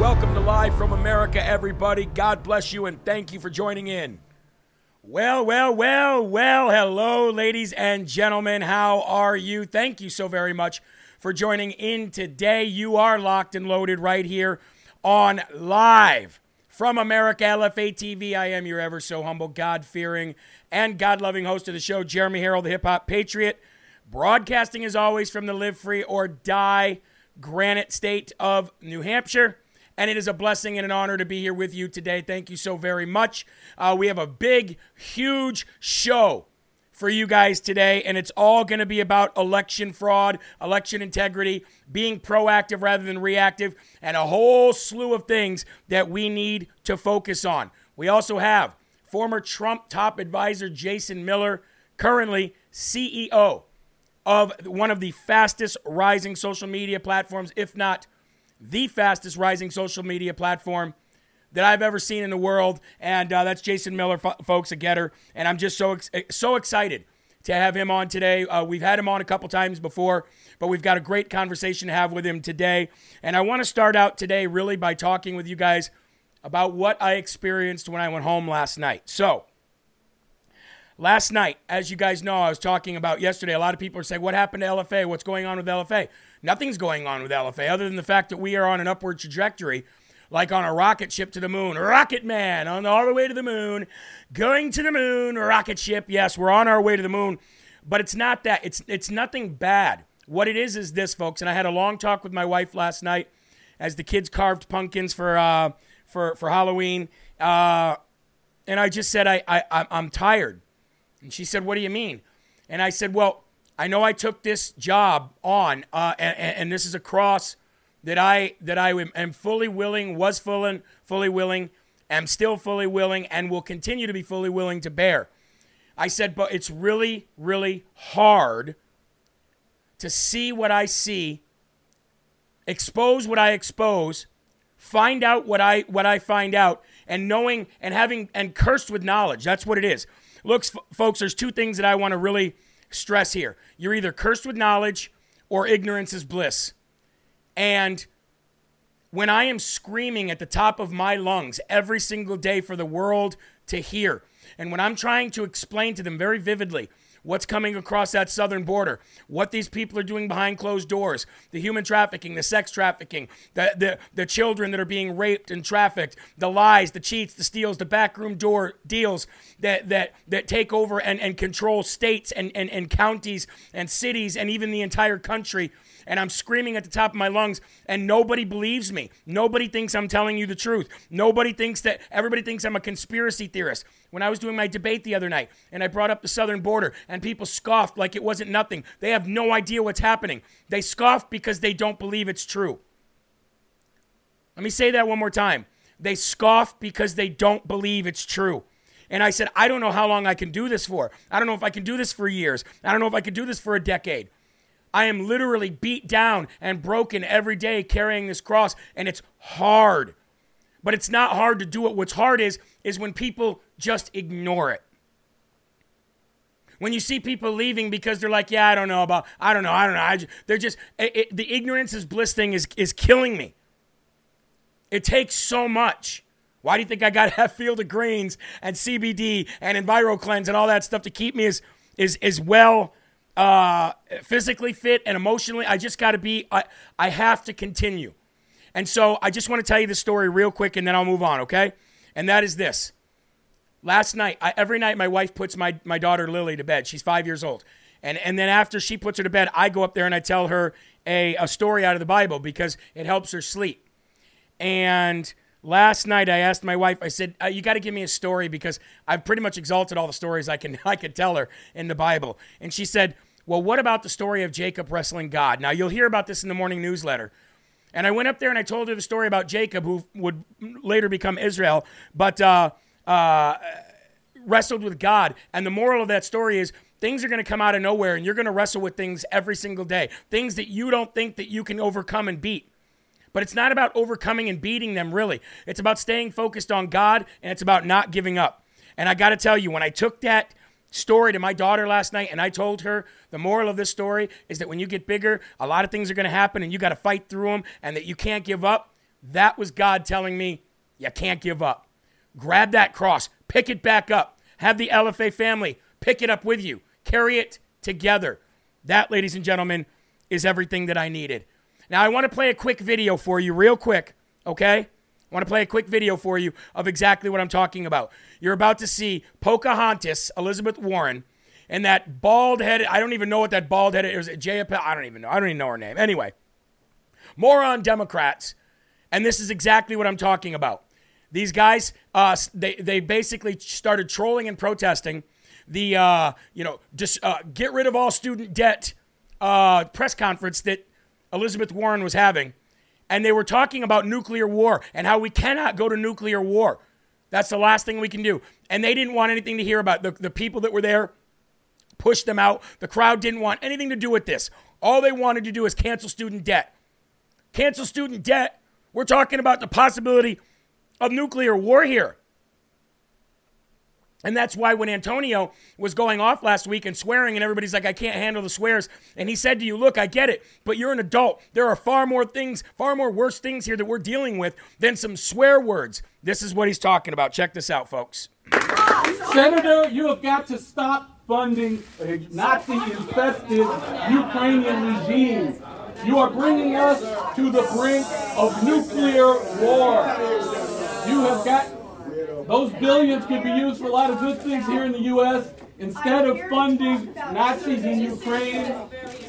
Welcome to Live from America, everybody. God bless you and thank you for joining in. Well, well, well, well, hello, ladies and gentlemen. How are you? Thank you so very much for joining in today. You are locked and loaded right here on Live from America, LFA TV. I am your ever so humble, God fearing, and God loving host of the show, Jeremy Herrell, the hip hop patriot. Broadcasting as always from the Live Free or Die Granite State of New Hampshire. And it is a blessing and an honor to be here with you today. Thank you so very much. Uh, we have a big, huge show for you guys today, and it's all going to be about election fraud, election integrity, being proactive rather than reactive, and a whole slew of things that we need to focus on. We also have former Trump top advisor Jason Miller, currently CEO of one of the fastest rising social media platforms, if not the fastest rising social media platform that I've ever seen in the world, and uh, that's Jason Miller, folks, a GETTR. And I'm just so ex- so excited to have him on today. Uh, we've had him on a couple times before, but we've got a great conversation to have with him today. And I want to start out today really by talking with you guys about what I experienced when I went home last night. So. Last night, as you guys know, I was talking about yesterday. A lot of people are saying, What happened to LFA? What's going on with LFA? Nothing's going on with LFA other than the fact that we are on an upward trajectory, like on a rocket ship to the moon. Rocket Man on all the way to the moon, going to the moon, rocket ship. Yes, we're on our way to the moon, but it's not that. It's it's nothing bad. What it is is this, folks. And I had a long talk with my wife last night as the kids carved pumpkins for uh, for for Halloween, uh, and I just said I, I I'm tired, and she said, "What do you mean?" And I said, "Well." I know I took this job on, uh, and, and, this is a cross that I that I am fully willing, was fully fully willing, am still fully willing, and will continue to be fully willing to bear. I said, but it's really, really hard to see what I see, expose what I expose, find out what I what I find out, and knowing and having and cursed with knowledge. That's what it is. Looks, folks, there's two things that I want to really stress here. You're either cursed with knowledge or ignorance is bliss. And when I am screaming at the top of my lungs every single day for the world to hear, and when I'm trying to explain to them very vividly what's coming across that southern border, what these people are doing behind closed doors, the human trafficking, the sex trafficking, the, the, the children that are being raped and trafficked, the lies, the cheats, the steals, the backroom door deals that, that, that take over and, and control states and, and, and counties and cities and even the entire country and I'm screaming at the top of my lungs, and nobody believes me. Nobody thinks I'm telling you the truth. Nobody thinks that, everybody thinks I'm a conspiracy theorist. When I was doing my debate the other night, and I brought up the southern border, and people scoffed like it wasn't nothing, they have no idea what's happening. They scoff because they don't believe it's true. Let me say that one more time. They scoff because they don't believe it's true. And I said, I don't know how long I can do this for. I don't know if I can do this for years. I don't know if I can do this for a decade. I am literally beat down and broken every day carrying this cross, and it's hard. But it's not hard to do it. What's hard is is when people just ignore it. When you see people leaving because they're like, "Yeah, I don't know about, I don't know, I don't know," I just, they're just it, it, the ignorance is bliss thing is is killing me. It takes so much. Why do you think I got to have Field of Greens and CBD and EnviroKlenz and all that stuff to keep me as is as well uh, physically fit and emotionally. I just got to be, I, I have to continue. And so I just want to tell you the story real quick and then I'll move on, okay? And that is this. Last night, I, every night, my wife puts my, my daughter Lily to bed. She's five years old. And, and then after she puts her to bed, I go up there and I tell her a, a story out of the Bible because it helps her sleep. And last night I asked my wife, I said, uh, you got to give me a story because I've pretty much exalted all the stories I can, I could tell her in the Bible. And she said, well, what about the story of Jacob wrestling God? Now, you'll hear about this in the morning newsletter. And I went up there and I told her the story about Jacob, who would later become Israel, but uh, uh, wrestled with God. And the moral of that story is things are going to come out of nowhere and you're going to wrestle with things every single day, things that you don't think that you can overcome and beat. But it's not about overcoming and beating them, really. It's about staying focused on God and it's about not giving up. And I got to tell you, when I took that story to my daughter last night and I told her the moral of this story is that when you get bigger, a lot of things are going to happen and you got to fight through them and that you can't give up. That was God telling me, you can't give up. Grab that cross, pick it back up. Have the LFA family pick it up with you, carry it together. That, ladies and gentlemen, is everything that I needed. Now, I want to play a quick video for you, real quick, okay? I want to play a quick video for you of exactly what I'm talking about. You're about to see Pocahontas, Elizabeth Warren, and that bald headed, I don't even know what that bald headed is. Jayapal, I don't even know. I don't even know her name. Anyway, moron Democrats, and this is exactly what I'm talking about. These guys, uh, they, they basically started trolling and protesting the, uh, you know, just uh, get rid of all student debt uh, press conference that Elizabeth Warren was having, and they were talking about nuclear war and how we cannot go to nuclear war. That's the last thing we can do. And they didn't want anything to hear about the, the people that were there, pushed them out. The crowd didn't want anything to do with this. All they wanted to do is cancel student debt. Cancel student debt. We're talking about the possibility of nuclear war here. And that's why when Antonio was going off last week and swearing, and everybody's like, I can't handle the swears. And he said to you, Look, I get it, but you're an adult. There are far more things, far more worse things here that we're dealing with than some swear words. This is what he's talking about. Check this out, folks. Senator, you have got to stop funding a Nazi infested Ukrainian regime. You are bringing us to the brink of nuclear war. You have got those billions could be used for a lot of good things here in the U.S. Instead of funding Nazis in Ukraine,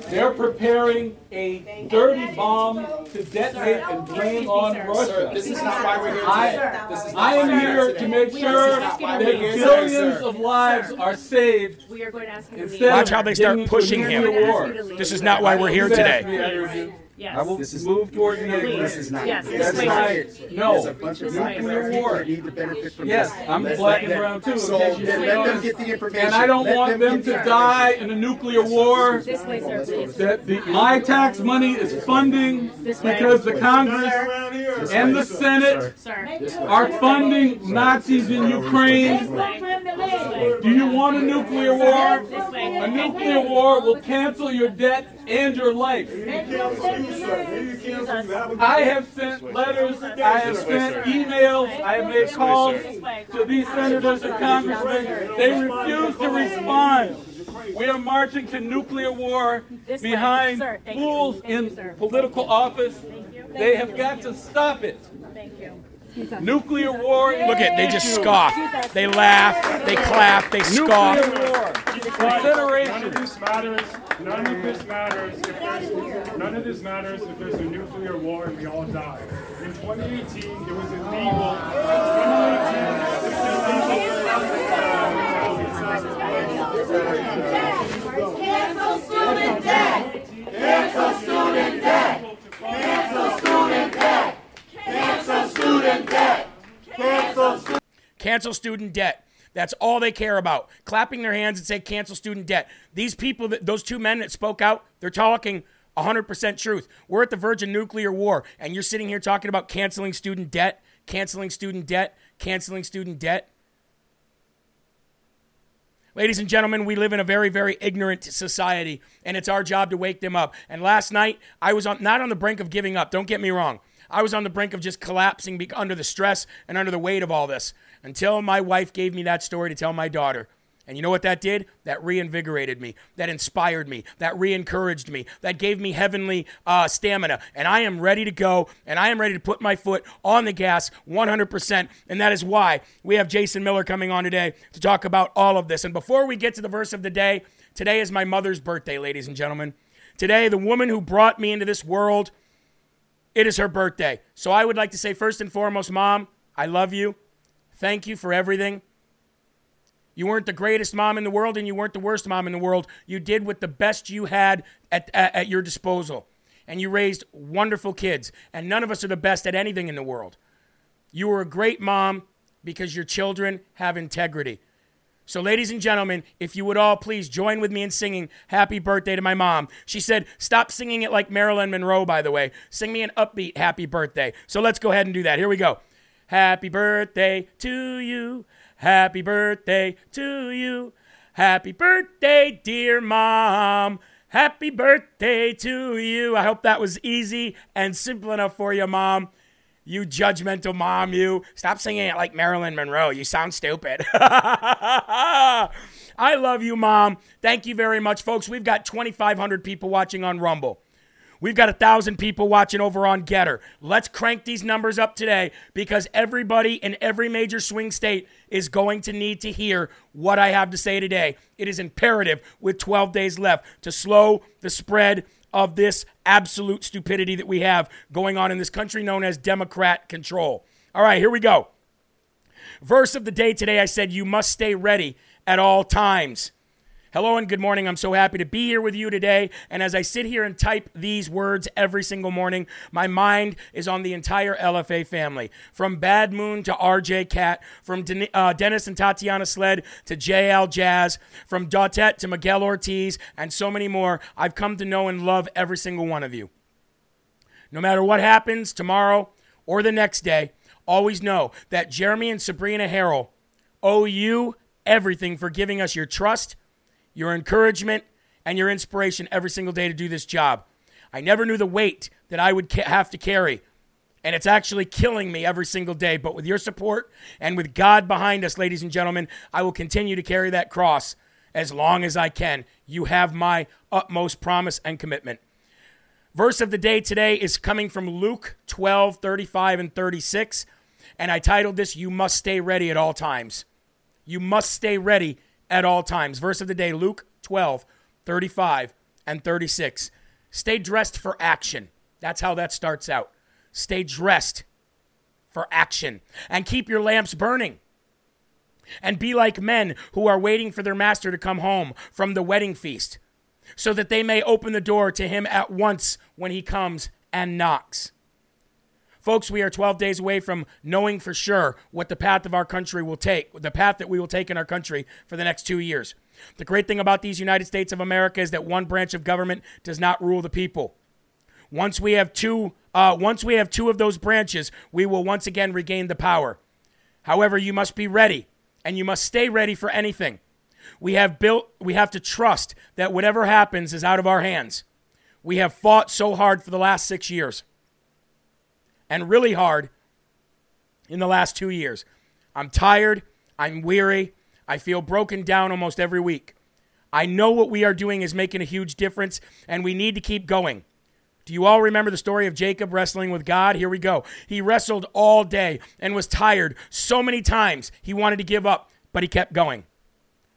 they're preparing a dirty bomb to detonate and blame on Russia. This is not why we're here I, today. This is not I am why we're here to make sure that we're here today, billions of lives are saved We are going to ask you instead. Watch how they start getting into a pushing him. This is not why we're here You've today. Me, I. Yes. I will This is- move toward the Please. exit. This is not. Yes, That's this way, not it. No. There's a bunch of This way, nuclear sir. war that need to benefit from Yes, this. I'm Let's black and them- brown too, in So case you then didn't let them notice. get the information. And I don't Let want them get to die in a nuclear war. This way, sir, please. That the, my tax money is funding This because the Congress and the Senate Sir. are funding Nazis in Ukraine. Do you want a nuclear war? This way. A nuclear war will cancel your debt and your life. I have sent letters, I have sent emails, I have made calls to these senators and congressmen. They refuse to respond. We are marching to nuclear war behind Sir, thank you. fools in political office. They have got to stop it. Thank you. Nuclear war. Look at they just scoff. They laugh, they clap, they Nuclear scoff. war. None of this matters. None of this matters. If there's, none of this matters if there's a nuclear war and we all die. In 2018, it was illegal. Cancel student debt! Cancel student debt! Cancel student debt! Cancel student debt! Cancel student Cancel student debt. That's all they care about. Clapping their hands and say cancel student debt. These people, that, those two men that spoke out, they're talking 100% truth. We're at the verge of nuclear war, and you're sitting here talking about canceling student debt, canceling student debt, canceling student debt. Ladies and gentlemen, we live in a very, very ignorant society, and it's our job to wake them up. And last night, I was on, not on the brink of giving up. Don't get me wrong. I was on the brink of just collapsing under the stress and under the weight of all this until my wife gave me that story to tell my daughter. And you know what that did? That reinvigorated me, that inspired me, that re encouraged me, that gave me heavenly uh, stamina. And I am ready to go, and I am ready to put my foot on the gas 100%. And that is why we have Jason Miller coming on today to talk about all of this. And before we get to the verse of the day, today is my mother's birthday, ladies and gentlemen. Today, the woman who brought me into this world, it is her birthday. So I would like to say, first and foremost, Mom, I love you. Thank you for everything. You weren't the greatest mom in the world and you weren't the worst mom in the world. You did with the best you had at, at, at, your disposal. And you raised wonderful kids. And none of us are the best at anything in the world. You were a great mom because your children have integrity. So, ladies and gentlemen, if you would all please join with me in singing Happy Birthday to my mom. She said, Stop singing it like Marilyn Monroe, by the way. Sing me an upbeat Happy Birthday. So, let's go ahead and do that. Here we go. Happy birthday to you. Happy birthday to you. Happy birthday, dear mom. Happy birthday to you. I hope that was easy and simple enough for you, mom. You judgmental mom, you. Stop singing it like Marilyn Monroe. You sound stupid. I love you, mom. Thank you very much, folks. We've got 2,500 people watching on Rumble. We've got a thousand people watching over on GETTR. Let's crank these numbers up today because everybody in every major swing state is going to need to hear what I have to say today. It is imperative with 12 days left to slow the spread of this absolute stupidity that we have going on in this country known as Democrat control. All right, here we go. Verse of the day today I said, You must stay ready at all times. Hello and good morning. I'm so happy to be here with you today. And as I sit here and type these words every single morning, my mind is on the entire LFA family. From Bad Moon to RJ Cat, from Den- uh, Dennis and Tatiana Sled to JL Jazz, from Dautet to Miguel Ortiz, and so many more. I've come to know and love every single one of you. No matter what happens tomorrow or the next day, always know that Jeremy and Sabrina Herrell owe you everything for giving us your trust your encouragement, and your inspiration every single day to do this job. I never knew the weight that I would ca- have to carry. And it's actually killing me every single day. But with your support and with God behind us, ladies and gentlemen, I will continue to carry that cross as long as I can. You have my utmost promise and commitment. Verse of the day today is coming from Luke 12, 35, and 36. And I titled this, You Must Stay Ready at All Times. You must stay ready at all times. Verse of the day, Luke 12, 35 and 36. Stay dressed for action. That's how that starts out. Stay dressed for action and keep your lamps burning. And be like men who are waiting for their master to come home from the wedding feast, so that they may open the door to him at once when he comes and knocks. Folks, we are 12 days away from knowing for sure what the path of our country will take, the path that we will take in our country for the next two years. The great thing about these United States of America is that one branch of government does not rule the people. Once we have two, uh, once we have two of those branches, we will once again regain the power. However, you must be ready, and you must stay ready for anything. We have built, we have to trust that whatever happens is out of our hands. We have fought so hard for the last six years and really hard in the last two years. I'm tired. I'm weary. I feel broken down almost every week. I know what we are doing is making a huge difference, and we need to keep going. Do you all remember the story of Jacob wrestling with God? Here we go. He wrestled all day and was tired so many times he wanted to give up, but he kept going.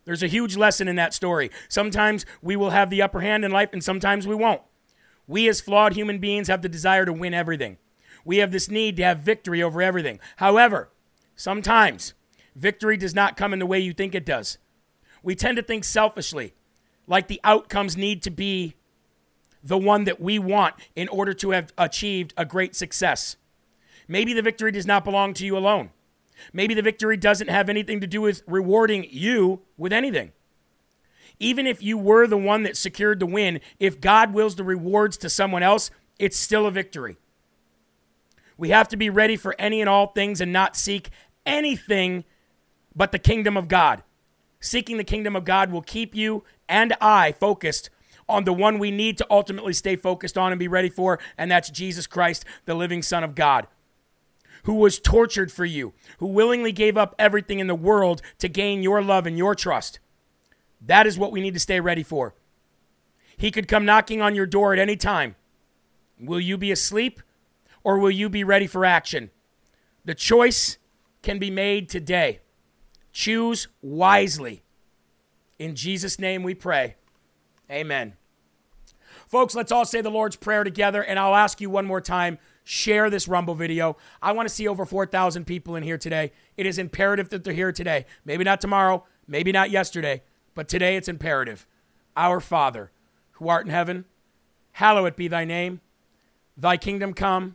There's a huge lesson in that story. Sometimes we will have the upper hand in life, and sometimes we won't. We, as flawed human beings, have the desire to win everything. We have this need to have victory over everything. However, sometimes victory does not come in the way you think it does. We tend to think selfishly, like the outcomes need to be the one that we want in order to have achieved a great success. Maybe the victory does not belong to you alone. Maybe the victory doesn't have anything to do with rewarding you with anything. Even if you were the one that secured the win, if God wills the rewards to someone else, it's still a victory. We have to be ready for any and all things and not seek anything but the kingdom of God. Seeking the kingdom of God will keep you and I focused on the one we need to ultimately stay focused on and be ready for, and that's Jesus Christ, the living Son of God, who was tortured for you, who willingly gave up everything in the world to gain your love and your trust. That is what we need to stay ready for. He could come knocking on your door at any time. Will you be asleep or will you be ready for action? The choice can be made today. Choose wisely. In Jesus' name we pray. Amen. Folks, let's all say the Lord's Prayer together, and I'll ask you one more time share this Rumble video. I want to see over 4,000 people in here today. It is imperative that they're here today. Maybe not tomorrow, maybe not yesterday, but today it's imperative. Our Father, who art in heaven, hallowed be thy name. Thy kingdom come,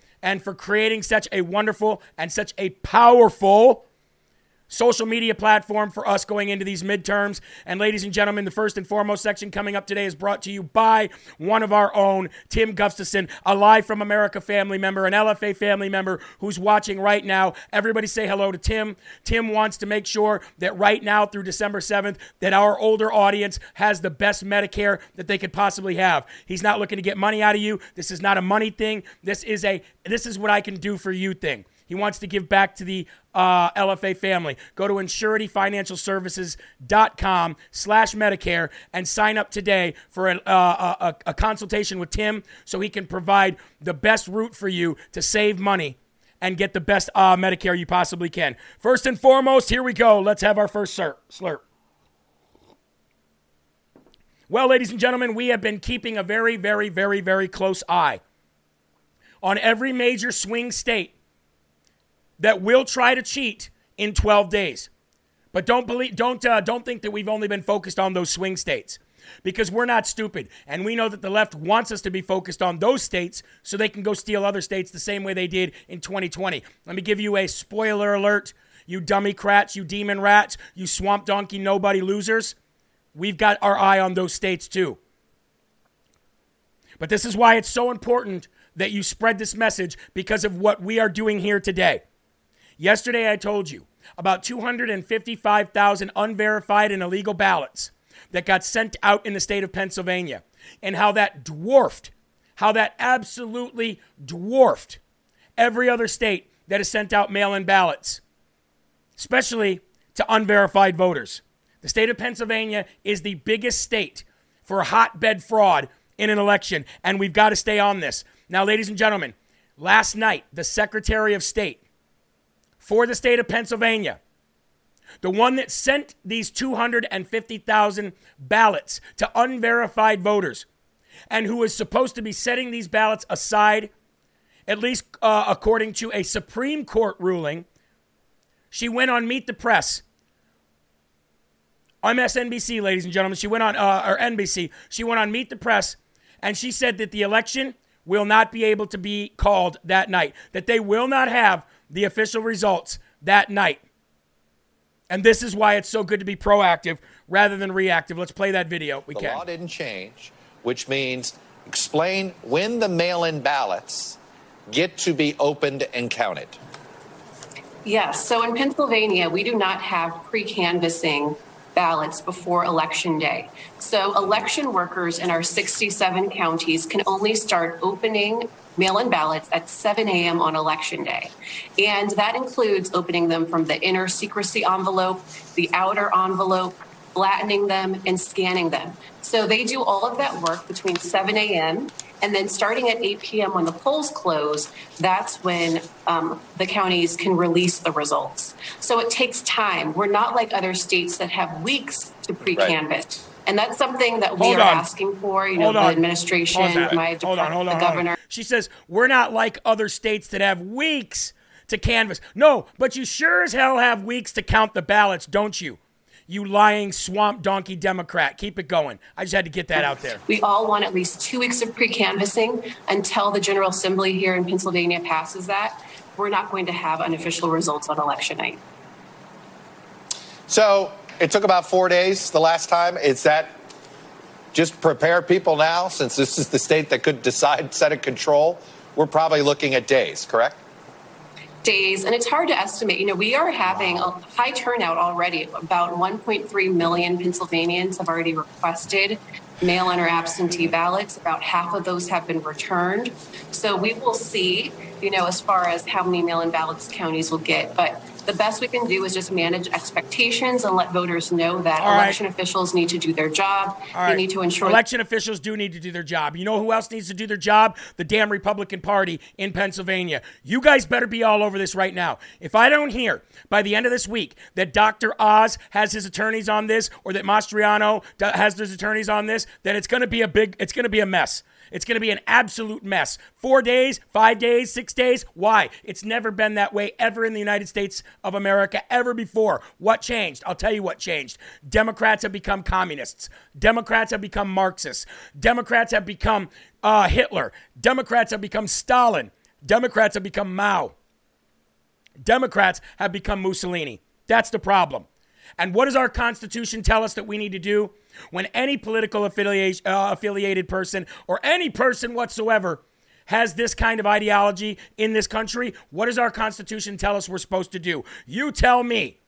and for creating such a wonderful and such a powerful social media platform for us going into these midterms. And ladies and gentlemen, the first and foremost section coming up today is brought to you by one of our own, Tim Gustafson, a live from America family member, an LFA family member who's watching right now. Everybody say hello to Tim. Tim wants to make sure that right now through December 7th that our older audience has the best Medicare that they could possibly have. He's not looking to get money out of you. This is not a money thing. This is a this is what I can do for you thing. He wants to give back to the uh, LFA family. Go to insurityfinancialservices.com slash Medicare and sign up today for a, uh, a, a consultation with Tim so he can provide the best route for you to save money and get the best uh, Medicare you possibly can. First and foremost, here we go. Let's have our first slurp. slurp. Well, ladies and gentlemen, we have been keeping a very, very, very, very close eye on every major swing state that will try to cheat in 12 days. But don't believe, don't, uh, don't think that we've only been focused on those swing states because we're not stupid. And we know that the left wants us to be focused on those states so they can go steal other states the same way they did in 2020. Let me give you a spoiler alert. You dummy crats, you demon rats, you swamp donkey nobody losers. We've got our eye on those states too. But this is why it's so important that you spread this message because of what we are doing here today. Yesterday, I told you about 255,000 unverified and illegal ballots that got sent out in the state of Pennsylvania and how that dwarfed, how that absolutely dwarfed every other state that has sent out mail in ballots, especially to unverified voters. The state of Pennsylvania is the biggest state for hotbed fraud in an election, and we've got to stay on this. Now, ladies and gentlemen, last night, the Secretary of State for the state of Pennsylvania, the one that sent these 250,000 ballots to unverified voters, and who is supposed to be setting these ballots aside, at least uh, according to a Supreme Court ruling, she went on Meet the Press. MSNBC, ladies and gentlemen. She went on, uh, or NBC. She went on Meet the Press, and she said that the election will not be able to be called that night, that they will not have the official results that night. And this is why it's so good to be proactive rather than reactive. Let's play that video. We the can. law didn't change, which means explain when the mail in ballots get to be opened and counted. Yes. So in Pennsylvania, we do not have pre canvassing ballots before election day. So election workers in our 67 counties can only start opening mail in ballots at 7 a.m. on election day. And that includes opening them from the inner secrecy envelope, the outer envelope, flattening them, and scanning them. So they do all of that work between 7 a.m. And then starting at 8 p.m. when the polls close, that's when um, the counties can release the results. So it takes time. We're not like other states that have weeks to pre canvass. And that's something that we Hold are on. asking for. You know, Hold the administration, Hold on. my hold on, department, hold on, the hold on. governor. She says, We're not like other states that have weeks to canvass. No, but you sure as hell have weeks to count the ballots, don't you? You lying swamp donkey Democrat. Keep it going. I just had to get that out there. We all want at least two weeks of pre canvassing until the General Assembly here in Pennsylvania passes that. We're not going to have unofficial results on election night. So it took about four days the last time. Is that just prepare people now, since this is the state that could decide Senate control, we're probably looking at days, correct? days, and it's hard to estimate. You know, we are having a high turnout already. About 1.3 million Pennsylvanians have already requested mail in or absentee ballots. About half of those have been returned. So we will see, you know, as far as how many mail in ballots counties will get. But the best we can do is just manage expectations and let voters know that All right. election officials need to do their job. All They right. need to ensure election officials do need to do their job. You know who else needs to do their job? The damn Republican Party in Pennsylvania. You guys better be all over this right now. If I don't hear by the end of this week that Dr. Oz has his attorneys on this or that Mastriano has his attorneys on this, then it's going to be a big it's going to be a mess. It's going to be an absolute mess. Four days, five days, six days. Why? It's never been that way ever in the United States of America, ever before. What changed? I'll tell you what changed. Democrats have become communists. Democrats have become Marxists. Democrats have become uh, Hitler. Democrats have become Stalin. Democrats have become Mao. Democrats have become Mussolini. That's the problem. And what does our Constitution tell us that we need to do when any political affiliation, uh, affiliated person or any person whatsoever has this kind of ideology in this country? What does our Constitution tell us we're supposed to do? You tell me.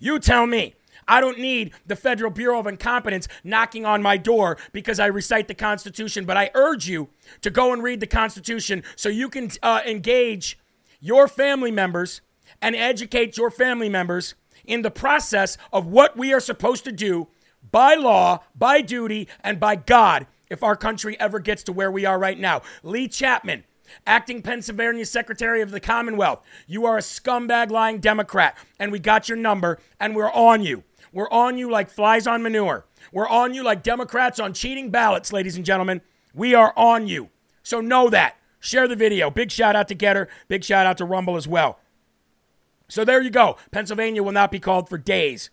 You tell me. I don't need the Federal Bureau of Incompetence knocking on my door because I recite the Constitution, but I urge you to go and read the Constitution so you can uh, engage your family members and educate your family members in the process of what we are supposed to do by law, by duty, and by God if our country ever gets to where we are right now. Leigh Chapman, acting Pennsylvania Secretary of the Commonwealth, you are a scumbag lying Democrat, and we got your number, and we're on you. We're on you like flies on manure. We're on you like Democrats on cheating ballots, ladies and gentlemen. We are on you. So know that. Share the video. Big shout out to GETTR. Big shout out to Rumble as well. So there you go. Pennsylvania will not be called for days.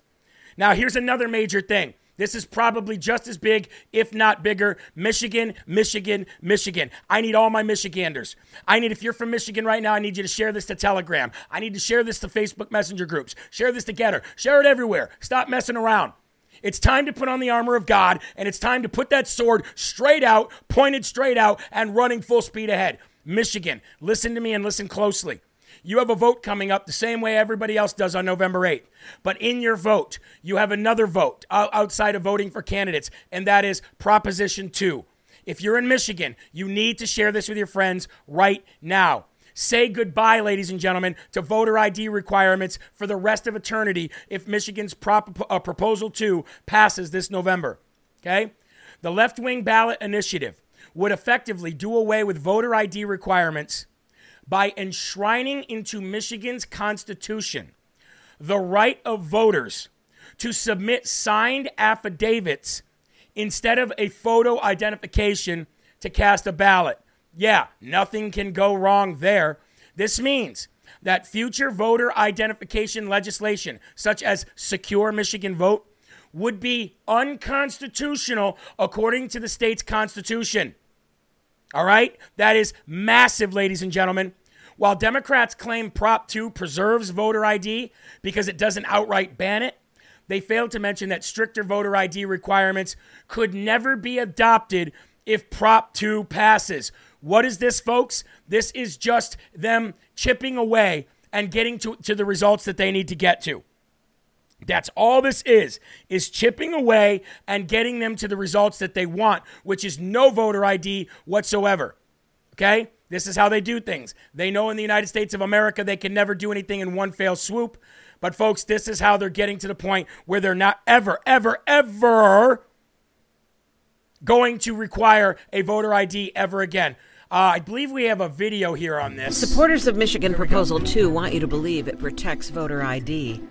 Now, here's another major thing. This is probably just as big, if not bigger. Michigan, Michigan, Michigan. I need all my Michiganders. I need, if you're from Michigan right now, I need you to share this to Telegram. I need to share this to Facebook Messenger groups. Share this to GETTR. Share it everywhere. Stop messing around. It's time to put on the armor of God, and it's time to put that sword straight out, pointed straight out, and running full speed ahead. Michigan, listen to me and listen closely. You have a vote coming up the same way everybody else does on November 8th. But in your vote, you have another vote outside of voting for candidates, and that is Proposition 2. If you're in Michigan, you need to share this with your friends right now. Say goodbye, ladies and gentlemen, to voter ID requirements for the rest of eternity if Michigan's prop- uh, Proposal 2 passes this November. Okay? The left wing ballot initiative would effectively do away with voter ID requirements by enshrining into Michigan's Constitution the right of voters to submit signed affidavits instead of a photo identification to cast a ballot. Yeah, nothing can go wrong there. This means that future voter identification legislation, such as Secure Michigan Vote, would be unconstitutional according to the state's constitution. All right? That is massive, ladies and gentlemen. While Democrats claim Prop 2 preserves voter ID because it doesn't outright ban it, they failed to mention that stricter voter ID requirements could never be adopted if Prop 2 passes. What is this, folks? This is just them chipping away and getting to, to the results that they need to get to. That's all this is, is chipping away and getting them to the results that they want, which is no voter ID whatsoever. Okay? This is how they do things. They know in the United States of America they can never do anything in one fell swoop. But, folks, this is how they're getting to the point where they're not ever, ever, ever going to require a voter ID ever again. Uh, I believe we have a video here on this. Supporters of Michigan Proposal 2 want you to believe it protects voter ID.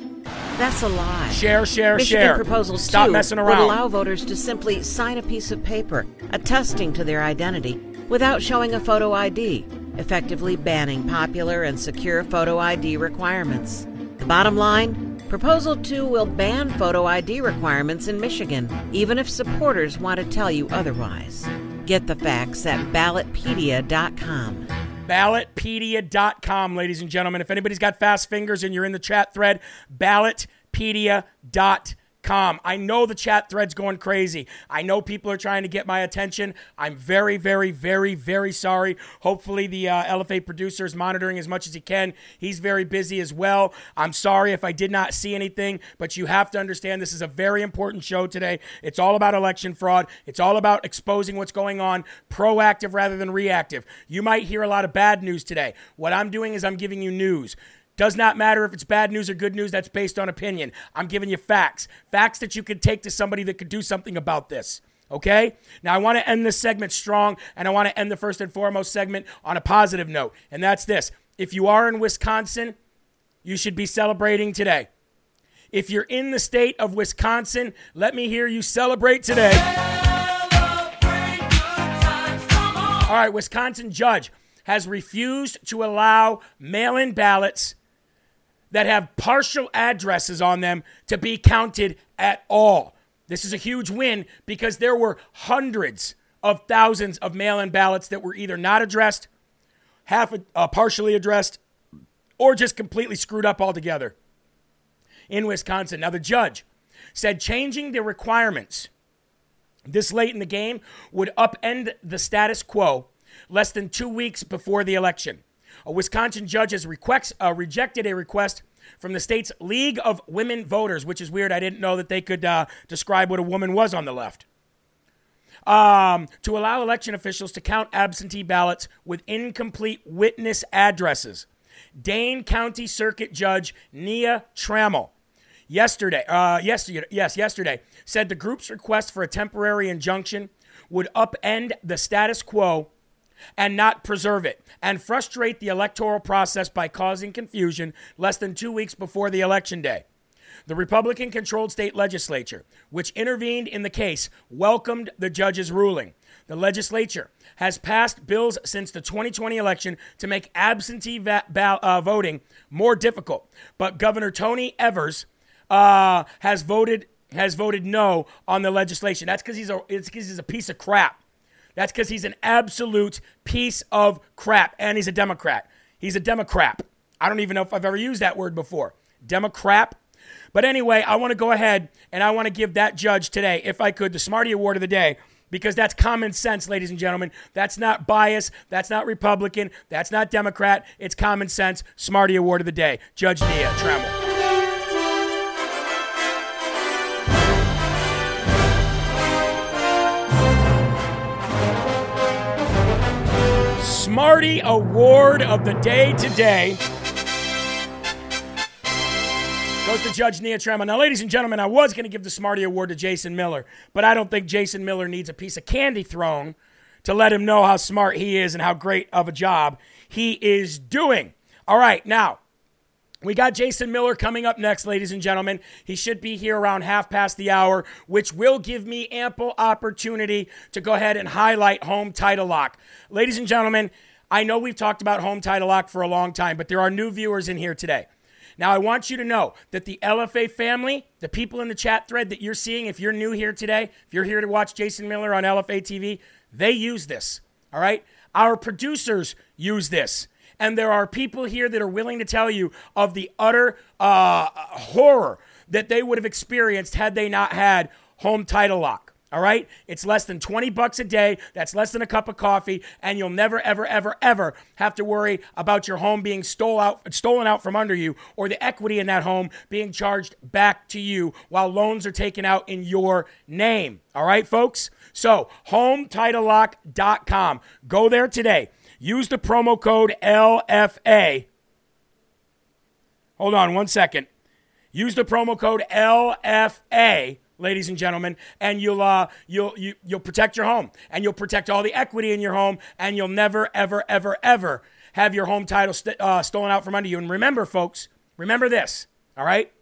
That's a lie. Share, share, Michigan share. Proposal Stop 2 messing would around. allow voters to simply sign a piece of paper attesting to their identity without showing a photo ID, effectively banning popular and secure photo ID requirements. The bottom line Proposal 2 will ban photo ID requirements in Michigan, even if supporters want to tell you otherwise. Get the facts at ballotpedia.com. ballotpedia.com, ladies and gentlemen. If anybody's got fast fingers and you're in the chat thread, ballotpedia.com. calm. I know the chat thread's going crazy. I know people are trying to get my attention. I'm very, very, very, very sorry. Hopefully, the uh, LFA producer is monitoring as much as he can. He's very busy as well. I'm sorry if I did not see anything, but you have to understand this is a very important show today. It's all about election fraud, it's all about exposing what's going on, proactive rather than reactive. You might hear a lot of bad news today. What I'm doing is I'm giving you news. Does not matter if it's bad news or good news, that's based on opinion. I'm giving you facts. Facts that you could take to somebody that could do something about this. Okay? Now, I want to end this segment strong, and I want to end the first and foremost segment on a positive note, and that's this. If you are in Wisconsin, you should be celebrating today. If you're in the state of Wisconsin, let me hear you celebrate today. All right, Wisconsin judge has refused to allow mail in ballots that have partial addresses on them to be counted at all. This is a huge win because there were hundreds of thousands of mail in ballots that were either not addressed, half uh, partially addressed, or just completely screwed up altogether in Wisconsin. Now, the judge said changing the requirements this late in the game would upend the status quo less than two weeks before the election. A Wisconsin judge has uh, rejected a request from the state's League of Women Voters, which is weird. I didn't know that they could uh, describe what a woman was on the left. Um, to allow election officials to count absentee ballots with incomplete witness addresses. Dane County Circuit Judge Nia Trammell yesterday, uh, yesterday, yes, yesterday, said the group's request for a temporary injunction would upend the status quo and not preserve it, and frustrate the electoral process by causing confusion less than two weeks before the election day. The Republican controlled state legislature, which intervened in the case, welcomed the judge's ruling. The legislature has passed bills since the 2020 election to make absentee va- ba- uh, voting more difficult, but Governor Tony Evers uh, has voted has voted no on the legislation. That's because he's a it's because he's a piece of crap. That's because he's an absolute piece of crap, and he's a Democrat. He's a Democrat. I don't even know if I've ever used that word before. Democrat. But anyway, I want to go ahead and I want to give that judge today, if I could, the Smarty Award of the day because that's common sense, ladies and gentlemen. That's not bias. That's not Republican. That's not Democrat. It's common sense. Smarty Award of the day. Judge Nia Trammell. Smarty Award of the day today goes to Judge Nia Trammell. Now, ladies and gentlemen, I was going to give the Smarty Award to Jason Miller, but I don't think Jason Miller needs a piece of candy thrown to let him know how smart he is and how great of a job he is doing. All right, now, we got Jason Miller coming up next, ladies and gentlemen. He should be here around half past the hour, which will give me ample opportunity to go ahead and highlight home title lock. Ladies and gentlemen, I know we've talked about home title lock for a long time, but there are new viewers in here today. Now, I want you to know that the LFA family, the people in the chat thread that you're seeing, if you're new here today, if you're here to watch Jason Miller on LFA TV, they use this. All right? Our producers use this. And there are people here that are willing to tell you of the utter uh, horror that they would have experienced had they not had home title lock. All right? It's less than 20 bucks a day. That's less than a cup of coffee. And you'll never, ever, ever, ever have to worry about your home being stole out, stolen out from under you or the equity in that home being charged back to you while loans are taken out in your name. All right, folks? So, HomeTitleLock.com. Go there today. Use the promo code LFA. Hold on one second. Use the promo code LFA ladies and gentlemen, and you'll uh, you'll you, you'll protect your home, and you'll protect all the equity in your home, and you'll never ever ever ever have your home title st- uh, stolen out from under you. And remember, folks, remember this. All right.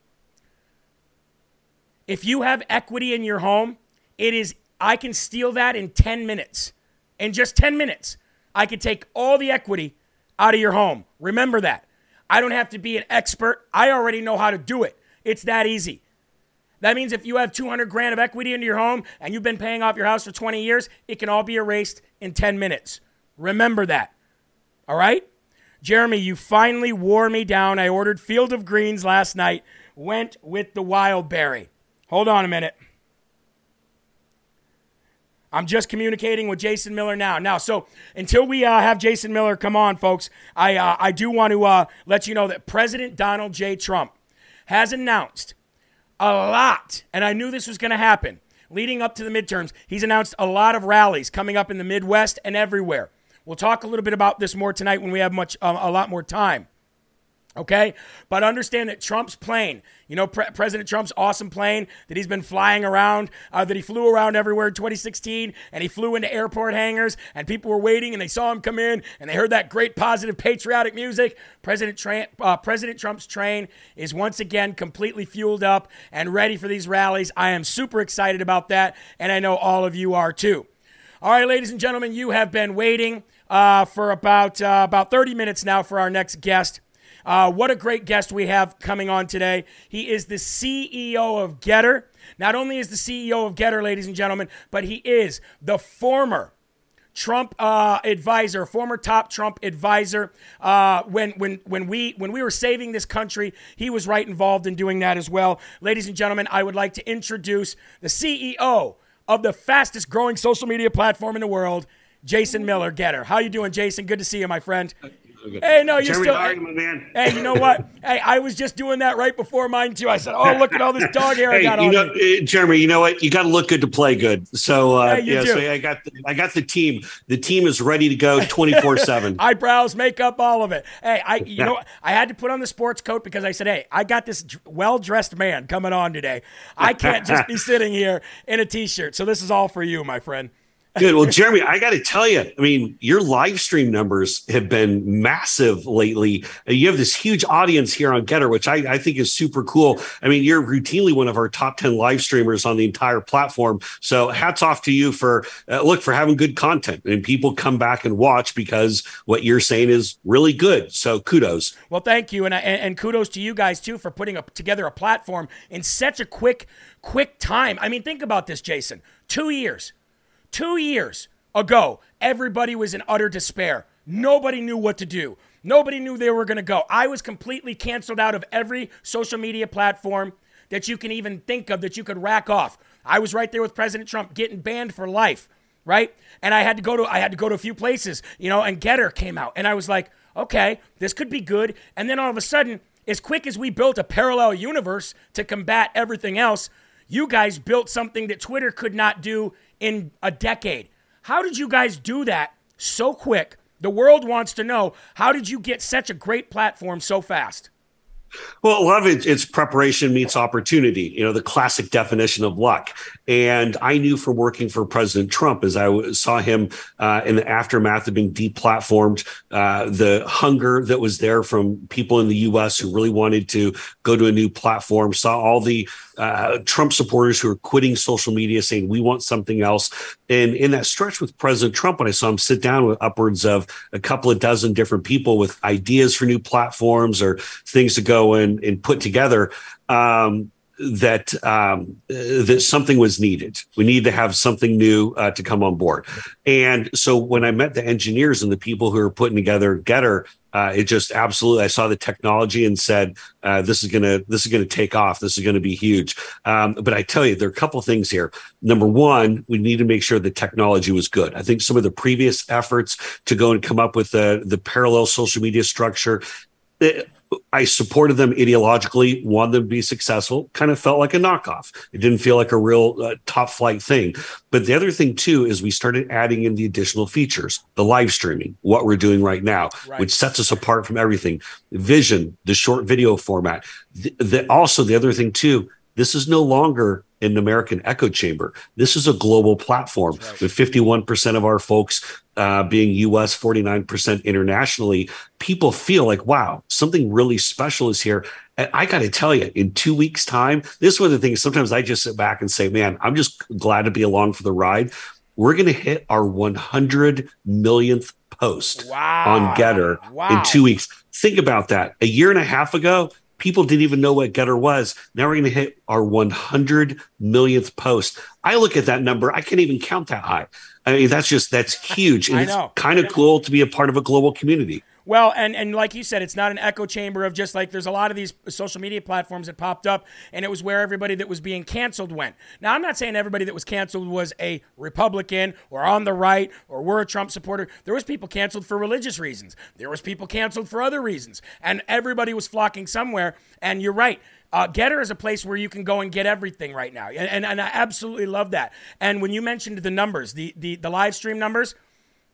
If you have equity in your home, it is I can steal that in 10 minutes. In just 10 minutes, I could take all the equity out of your home. Remember that. I don't have to be an expert. I already know how to do it. It's that easy. That means if you have 200 grand of equity into your home and you've been paying off your house for 20 years, it can all be erased in 10 minutes. Remember that. All right? Jeremy, you finally wore me down. I ordered Field of Greens last night, went with the wild berry. Hold on a minute. I'm just communicating with Jason Miller now. Now, so until we uh, have Jason Miller come on, folks, I uh, I do want to uh, let you know that President Donald J. Trump has announced a lot, and I knew this was going to happen leading up to the midterms. He's announced a lot of rallies coming up in the Midwest and everywhere. We'll talk a little bit about this more tonight when we have much um, a lot more time. Okay, but understand that Trump's plane, you know, Pre- President Trump's awesome plane that he's been flying around, uh, that he flew around everywhere in 2016, and he flew into airport hangars, and people were waiting, and they saw him come in, and they heard that great, positive, patriotic music. President, Tra- uh, President Trump's train is once again completely fueled up and ready for these rallies. I am super excited about that, and I know all of you are too. All right, ladies and gentlemen, you have been waiting uh, for about uh, about 30 minutes now for our next guest. Uh, what a great guest we have coming on today. He is the CEO of GETTR. Not only is the CEO of GETTR, ladies and gentlemen, but he is the former Trump uh, advisor, former top Trump advisor. Uh, when when when we when we were saving this country, he was right involved in doing that as well. Ladies and gentlemen, I would like to introduce the CEO of the fastest growing social media platform in the world, Jason Miller. GETTR, how you doing, Jason? Good to see you, my friend. Hey, no, you're Jeremy still. Hardy, man. Hey, you know what? hey, I was just doing that right before mine too. I said, "Oh, look at all this dog hair I got you on know, me." uh, Jeremy, you know what? You got to look good to play good. So, uh, Hey, yeah, do. so I got the, I got the team. The team is ready to go twenty four seven. Eyebrows, makeup, all of it. Hey, I you know I had to put on the sports coat because I said, "Hey, I got this well dressed man coming on today. I can't just be sitting here in a t-shirt." So this is all for you, my friend. Good. Well, Jeremy, I got to tell you, I mean, your live stream numbers have been massive lately. You have this huge audience here on GETTR, which I, I think is super cool. I mean, you're routinely one of our top 10 live streamers on the entire platform. So hats off to you for, uh, look, for having good content and people come back and watch because what you're saying is really good. So kudos. Well, thank you, and, and and kudos to you guys too for putting up together a platform in such a quick, quick time. I mean, think about this, Jason. Two years, two years ago, everybody was in utter despair. Nobody knew what to do. Nobody knew they were going to go. I was completely canceled out of every social media platform that you can even think of that you could rack off. I was right there with President Trump getting banned for life, right? And I had to go to I had to go to a few places, you know, and GETTR came out and I was like, "Okay, this could be good." And then all of a sudden, as quick as we built a parallel universe to combat everything else, you guys built something that Twitter could not do in a decade. How did you guys do that so quick? The world wants to know how did you get such a great platform so fast? Well, a lot of it, it's preparation meets opportunity, you know, the classic definition of luck. And I knew from working for President Trump, as I saw him uh, in the aftermath of being deplatformed, uh, the hunger that was there from people in the US who really wanted to go to a new platform, saw all the uh, Trump supporters who are quitting social media saying, we want something else. And in that stretch with President Trump, when I saw him sit down with upwards of a couple of dozen different people with ideas for new platforms or things to go and, and put together, um, that um, that something was needed. We need to have something new uh, to come on board. And so when I met the engineers and the people who are putting together GETTR, uh, it just absolutely. I saw the technology and said, uh, "This is gonna this is gonna take off. This is gonna be huge." Um, but I tell you, there are a couple things here. Number one, we need to make sure the technology was good. I think some of the previous efforts to go and come up with the the parallel social media structure. It, I supported them ideologically, wanted them to be successful, kind of felt like a knockoff. It didn't feel like a real uh, top flight thing. But the other thing, too, is we started adding in the additional features, the live streaming, what we're doing right now, Right. which sets us apart from everything. Vision, the short video format. The, the, also, the other thing, too, this is no longer an American echo chamber. This is a global platform with 51% of our folks uh, being US, 49% internationally. People feel like, wow, something really special is here. And I got to tell you, in two weeks' time, this is one of the things sometimes I just sit back and say, man, I'm just glad to be along for the ride. We're going to hit our 100 millionth post on GETTR Wow. in two weeks. Think about that. A year and a half ago, people didn't even know what GETTR was. Now we're going to hit our 100 millionth post. I look at that number, I can't even count that high. I mean, that's just that's huge, and it's kind of cool to be a part of a global community. Well, and and like you said, it's not an echo chamber of just like there's a lot of these social media platforms that popped up, and it was where everybody that was being canceled went. Now, I'm not saying everybody that was canceled was a Republican or on the right or were a Trump supporter. There was people canceled for religious reasons. There was people canceled for other reasons, and everybody was flocking somewhere. And you're right. Uh, GETTR is a place where you can go and get everything right now, and, and, and I absolutely love that. And when you mentioned the numbers, the the, the live stream numbers,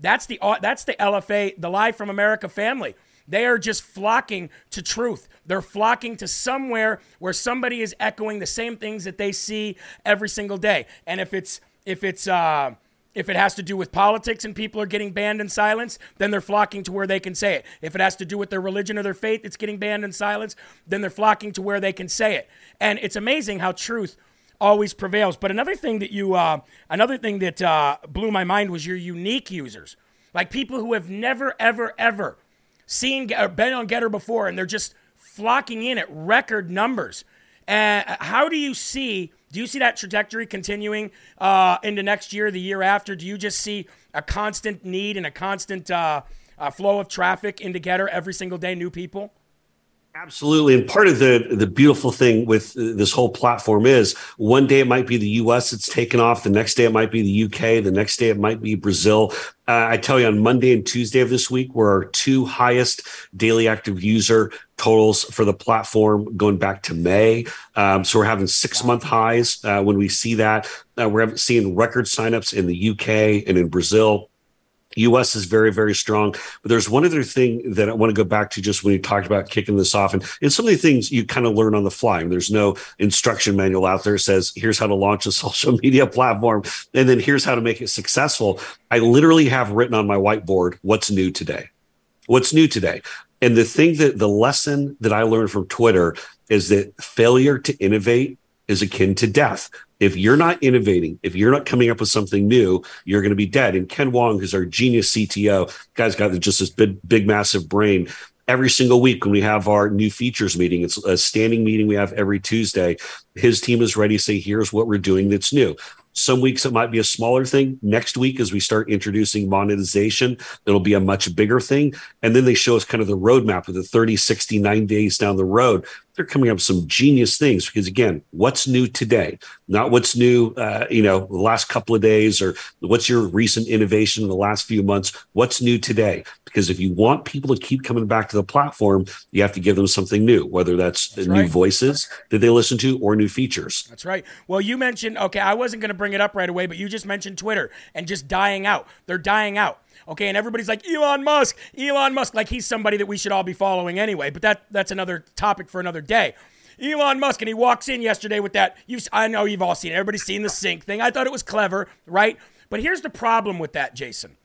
that's the that's the LFA, the Live from America family. They are just flocking to truth. They're flocking to somewhere where somebody is echoing the same things that they see every single day. And if it's if it's uh, if it has to do with politics and people are getting banned in silence, then they're flocking to where they can say it. If it has to do with their religion or their faith it's getting banned in silence, then they're flocking to where they can say it. And it's amazing how truth always prevails. But another thing that you, uh, another thing that uh, blew my mind was your unique users, like people who have never, ever, ever seen or been on GETTR before, and they're just flocking in at record numbers. And how do you see? Do you see that trajectory continuing uh, into next year, the year after? Do you just see a constant need and a constant uh, uh, flow of traffic into GETTR every single day, new people? Absolutely. And part of the the beautiful thing with this whole platform is one day it might be the US it's taken off, the next day it might be the UK, the next day it might be Brazil. Uh, I tell you on Monday and Tuesday of this week were our two highest daily active user totals for the platform going back to May. Um, so we're having six month highs uh, when we see that. Uh, we're seeing record signups in the UK and in Brazil. US is very, very strong. But there's one other thing that I want to go back to just when you talked about kicking this off. And it's some of the things you kind of learn on the fly. And there's no instruction manual out there says, here's how to launch a social media platform. And then here's how to make it successful. I literally have written on my whiteboard, what's new today? What's new today? And the thing that the lesson that I learned from Twitter is that failure to innovate is akin to death. If you're not innovating, if you're not coming up with something new, you're going to be dead. And Ken Wong, who's our genius CTO, guy's got just this big, big, massive brain. Every single week when we have our new features meeting, it's a standing meeting we have every Tuesday. His team is ready to say, here's what we're doing that's new. Some weeks it might be a smaller thing. Next week, as we start introducing monetization, it'll be a much bigger thing. And then they show us kind of the roadmap with the 30, 60, 90 days down the road. They're coming up with some genius things because, again, what's new today? Not what's new, uh, you know, the last couple of days or what's your recent innovation in the last few months. What's new today? Because if you want people to keep coming back to the platform, you have to give them something new, whether that's, that's new right. voices that they listen to or new features. That's right. Well, you mentioned, okay, I wasn't going to bring it up right away, but you just mentioned Twitter and just dying out. They're dying out. Okay, and everybody's like Elon Musk, Elon Musk, like he's somebody that we should all be following anyway. But that that's another topic for another day. Elon Musk, and he walks in yesterday with that. You, I know you've all seen it. Everybody's seen the sync thing. I thought it was clever, right? But here's the problem with that, Jason.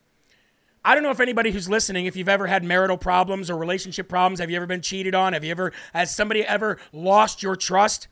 I don't know if anybody who's listening, if you've ever had marital problems or relationship problems, have you ever been cheated on? Have you ever, has somebody ever lost your trust?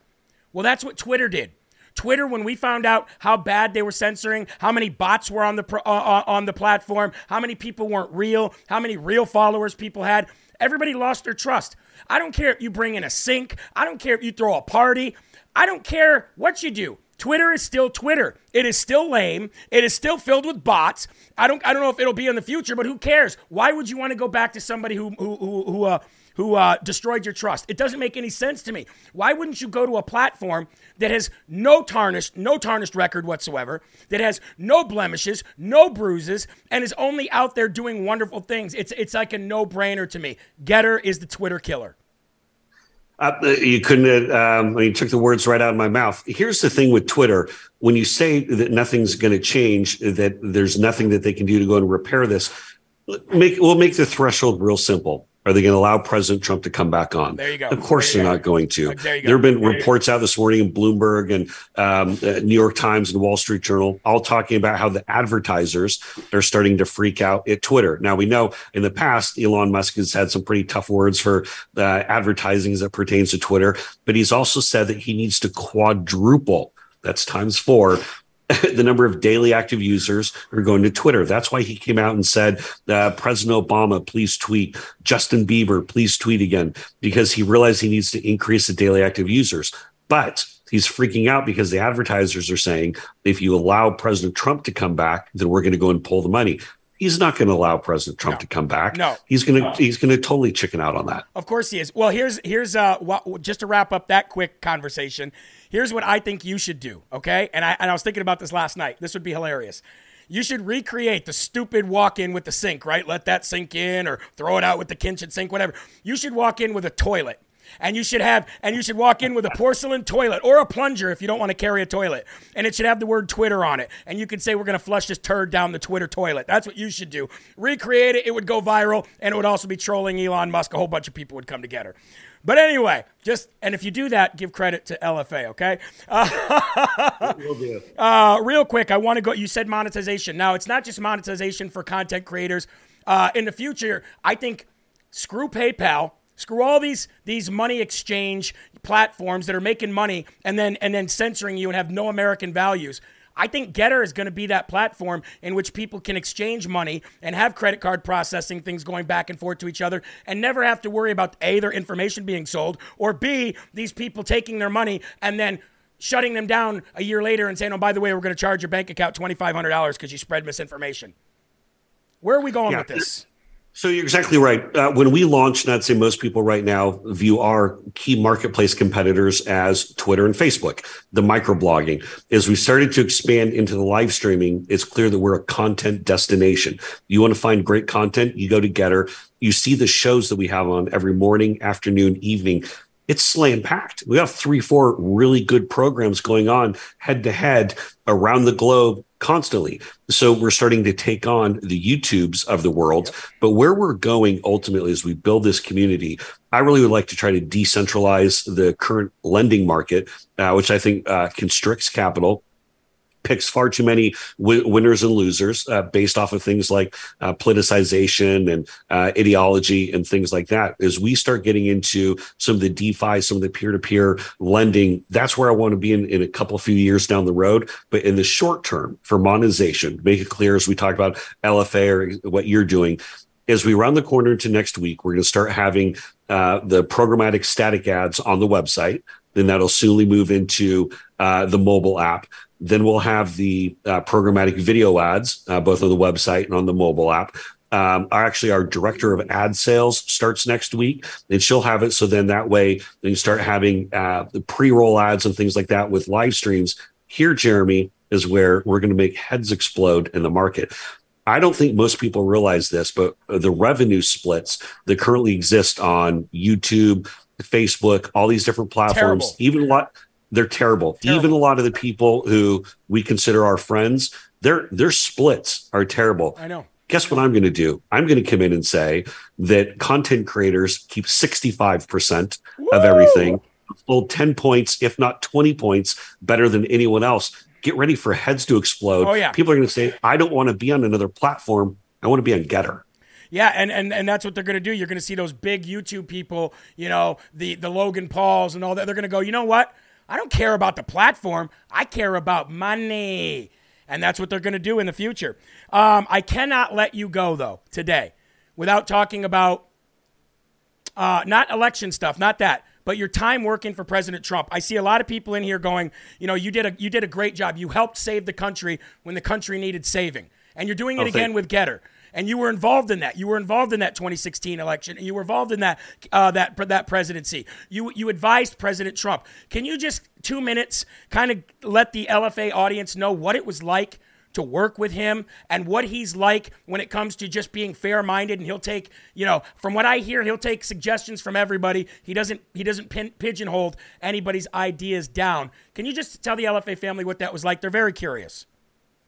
Well, that's what Twitter did. Twitter, when we found out how bad they were censoring, how many bots were on the uh, uh, on the platform, how many people weren't real, how many real followers people had, everybody lost their trust. I don't care if you bring in a sink. I don't care if you throw a party. I don't care what you do. Twitter is still Twitter. It is still lame. It is still filled with bots. I don't I don't know if it'll be in the future, but who cares? Why would you want to go back to somebody who who who, who uh, who uh, destroyed your trust. It doesn't make any sense to me. Why wouldn't you go to a platform that has no tarnished, no tarnished record whatsoever, that has no blemishes, no bruises, and is only out there doing wonderful things? It's it's like a no-brainer to me. GETTR is the Twitter killer. Uh, you couldn't. Um, you took the words right out of my mouth. Here's the thing with Twitter: when you say that nothing's going to change, that there's nothing that they can do to go and repair this, make we'll make the threshold real simple. Are they going to allow President Trump to come back on? There you go. Of course, they're go. not going to. There, you there have been there reports out this morning in Bloomberg and um, uh, New York Times and Wall Street Journal, all talking about how the advertisers are starting to freak out at Twitter. Now, we know in the past, Elon Musk has had some pretty tough words for uh, advertising as it pertains to Twitter, but he's also said that he needs to quadruple that's times four the number of daily active users are going to Twitter. That's why he came out and said, uh, President Obama, please tweet. Justin Bieber, please tweet again, because he realized he needs to increase the daily active users. But he's freaking out because the advertisers are saying, if you allow President Trump to come back, then we're going to go and pull the money he's not going to allow President Trump to come back. No. he's going to he's going to totally chicken out on that. Of course he is. Well, here's here's uh what, just to wrap up that quick conversation. Here's what I think you should do. Okay, and I and I was thinking about this last night. This would be hilarious. You should recreate the stupid walk in with the sink, right? Let that sink in, or throw it out with the kitchen sink, whatever. You should walk in with a toilet and you should have and you should walk in with a porcelain toilet or a plunger if you don't want to carry a toilet and it should have the word twitter on it and you can say we're going to flush this turd down the twitter toilet that's what you should do recreate it it would go viral and it would also be trolling elon musk a whole bunch of people would come together but anyway, just and if you do that, give credit to LFA, okay? Uh, uh, real quick, I want to go. You said monetization. Now it's not just monetization for content creators. Uh, in the future, I think screw PayPal Screw all these these money exchange platforms that are making money and then and then censoring you and have no American values. I think GETTR is going to be that platform in which people can exchange money and have credit card processing things going back and forth to each other and never have to worry about A, their information being sold, or B, these people taking their money and then shutting them down a year later and saying, oh, by the way, we're going to charge your bank account $2,500 because you spread misinformation. Where are we going Yeah. with this? So you're exactly right. Uh, when we launched, and I'd say most people right now view our key marketplace competitors as Twitter and Facebook, the microblogging. As we started to expand into the live streaming, it's clear that we're a content destination. You want to find great content, you go to GETTR. You see the shows that we have on every morning, afternoon, evening. It's slam packed. We have three, four really good programs going on head to head around the globe constantly. So we're starting to take on the YouTubes of the world. But where we're going ultimately as we build this community, I really would like to try to decentralize the current lending market, uh, which I think uh, constricts capital picks far too many wi- winners and losers uh, based off of things like uh, politicization and uh, ideology and things like that. As we start getting into some of the DeFi, some of the peer to peer lending, that's where I want to be in, in a couple few years down the road. But in the short term, for monetization, make it clear as we talk about LFA or what you're doing. As we round the corner into next week, we're going to start having uh, the programmatic static ads on the website. Then that'll soonly move into uh, the mobile app. Then we'll have the uh, programmatic video ads, uh, both on the website and on the mobile app. Um, our, actually, our director of ad sales starts next week, and she'll have it. So then that way, then you start having uh, the pre-roll ads and things like that with live streams. Here, Jeremy, is where we're going to make heads explode in the market. I don't think most people realize this, but the revenue splits that currently exist on YouTube, Facebook, all these different platforms, Terrible. even a lot, they're terrible. Even a lot of the people who we consider our friends, their their splits are terrible. I know. Guess what I'm going to do? I'm going to come in and say that content creators keep 65% of everything, full 10 points, if not 20 points, better than anyone else. Get ready for heads to explode. Oh, yeah. People are going to say, I don't want to be on another platform. I want to be on GETTR. Yeah, and, and and that's what they're going to do. You're going to see those big YouTube people, you know, the the Logan Pauls and all that. They're going to go, you know what? I don't care about the platform. I care about money, and that's what they're going to do in the future. Um, I cannot let you go though today without talking about uh, not election stuff, not that, but your time working for President Trump. I see a lot of people in here going, you know, you did a you did a great job. You helped save the country when the country needed saving, and you're doing it Oh, again with GETTR. And you were involved in that. You were involved in that 2016 election. and You were involved in that uh, that that presidency. You you advised President Trump. Can you just two minutes kind of let the LFA audience know what it was like to work with him and what he's like when it comes to just being fair-minded and he'll take you know from what i hear he'll take suggestions from everybody he doesn't he doesn't pin, pigeonhole anybody's ideas down can you just tell the lfa family what that was like they're very curious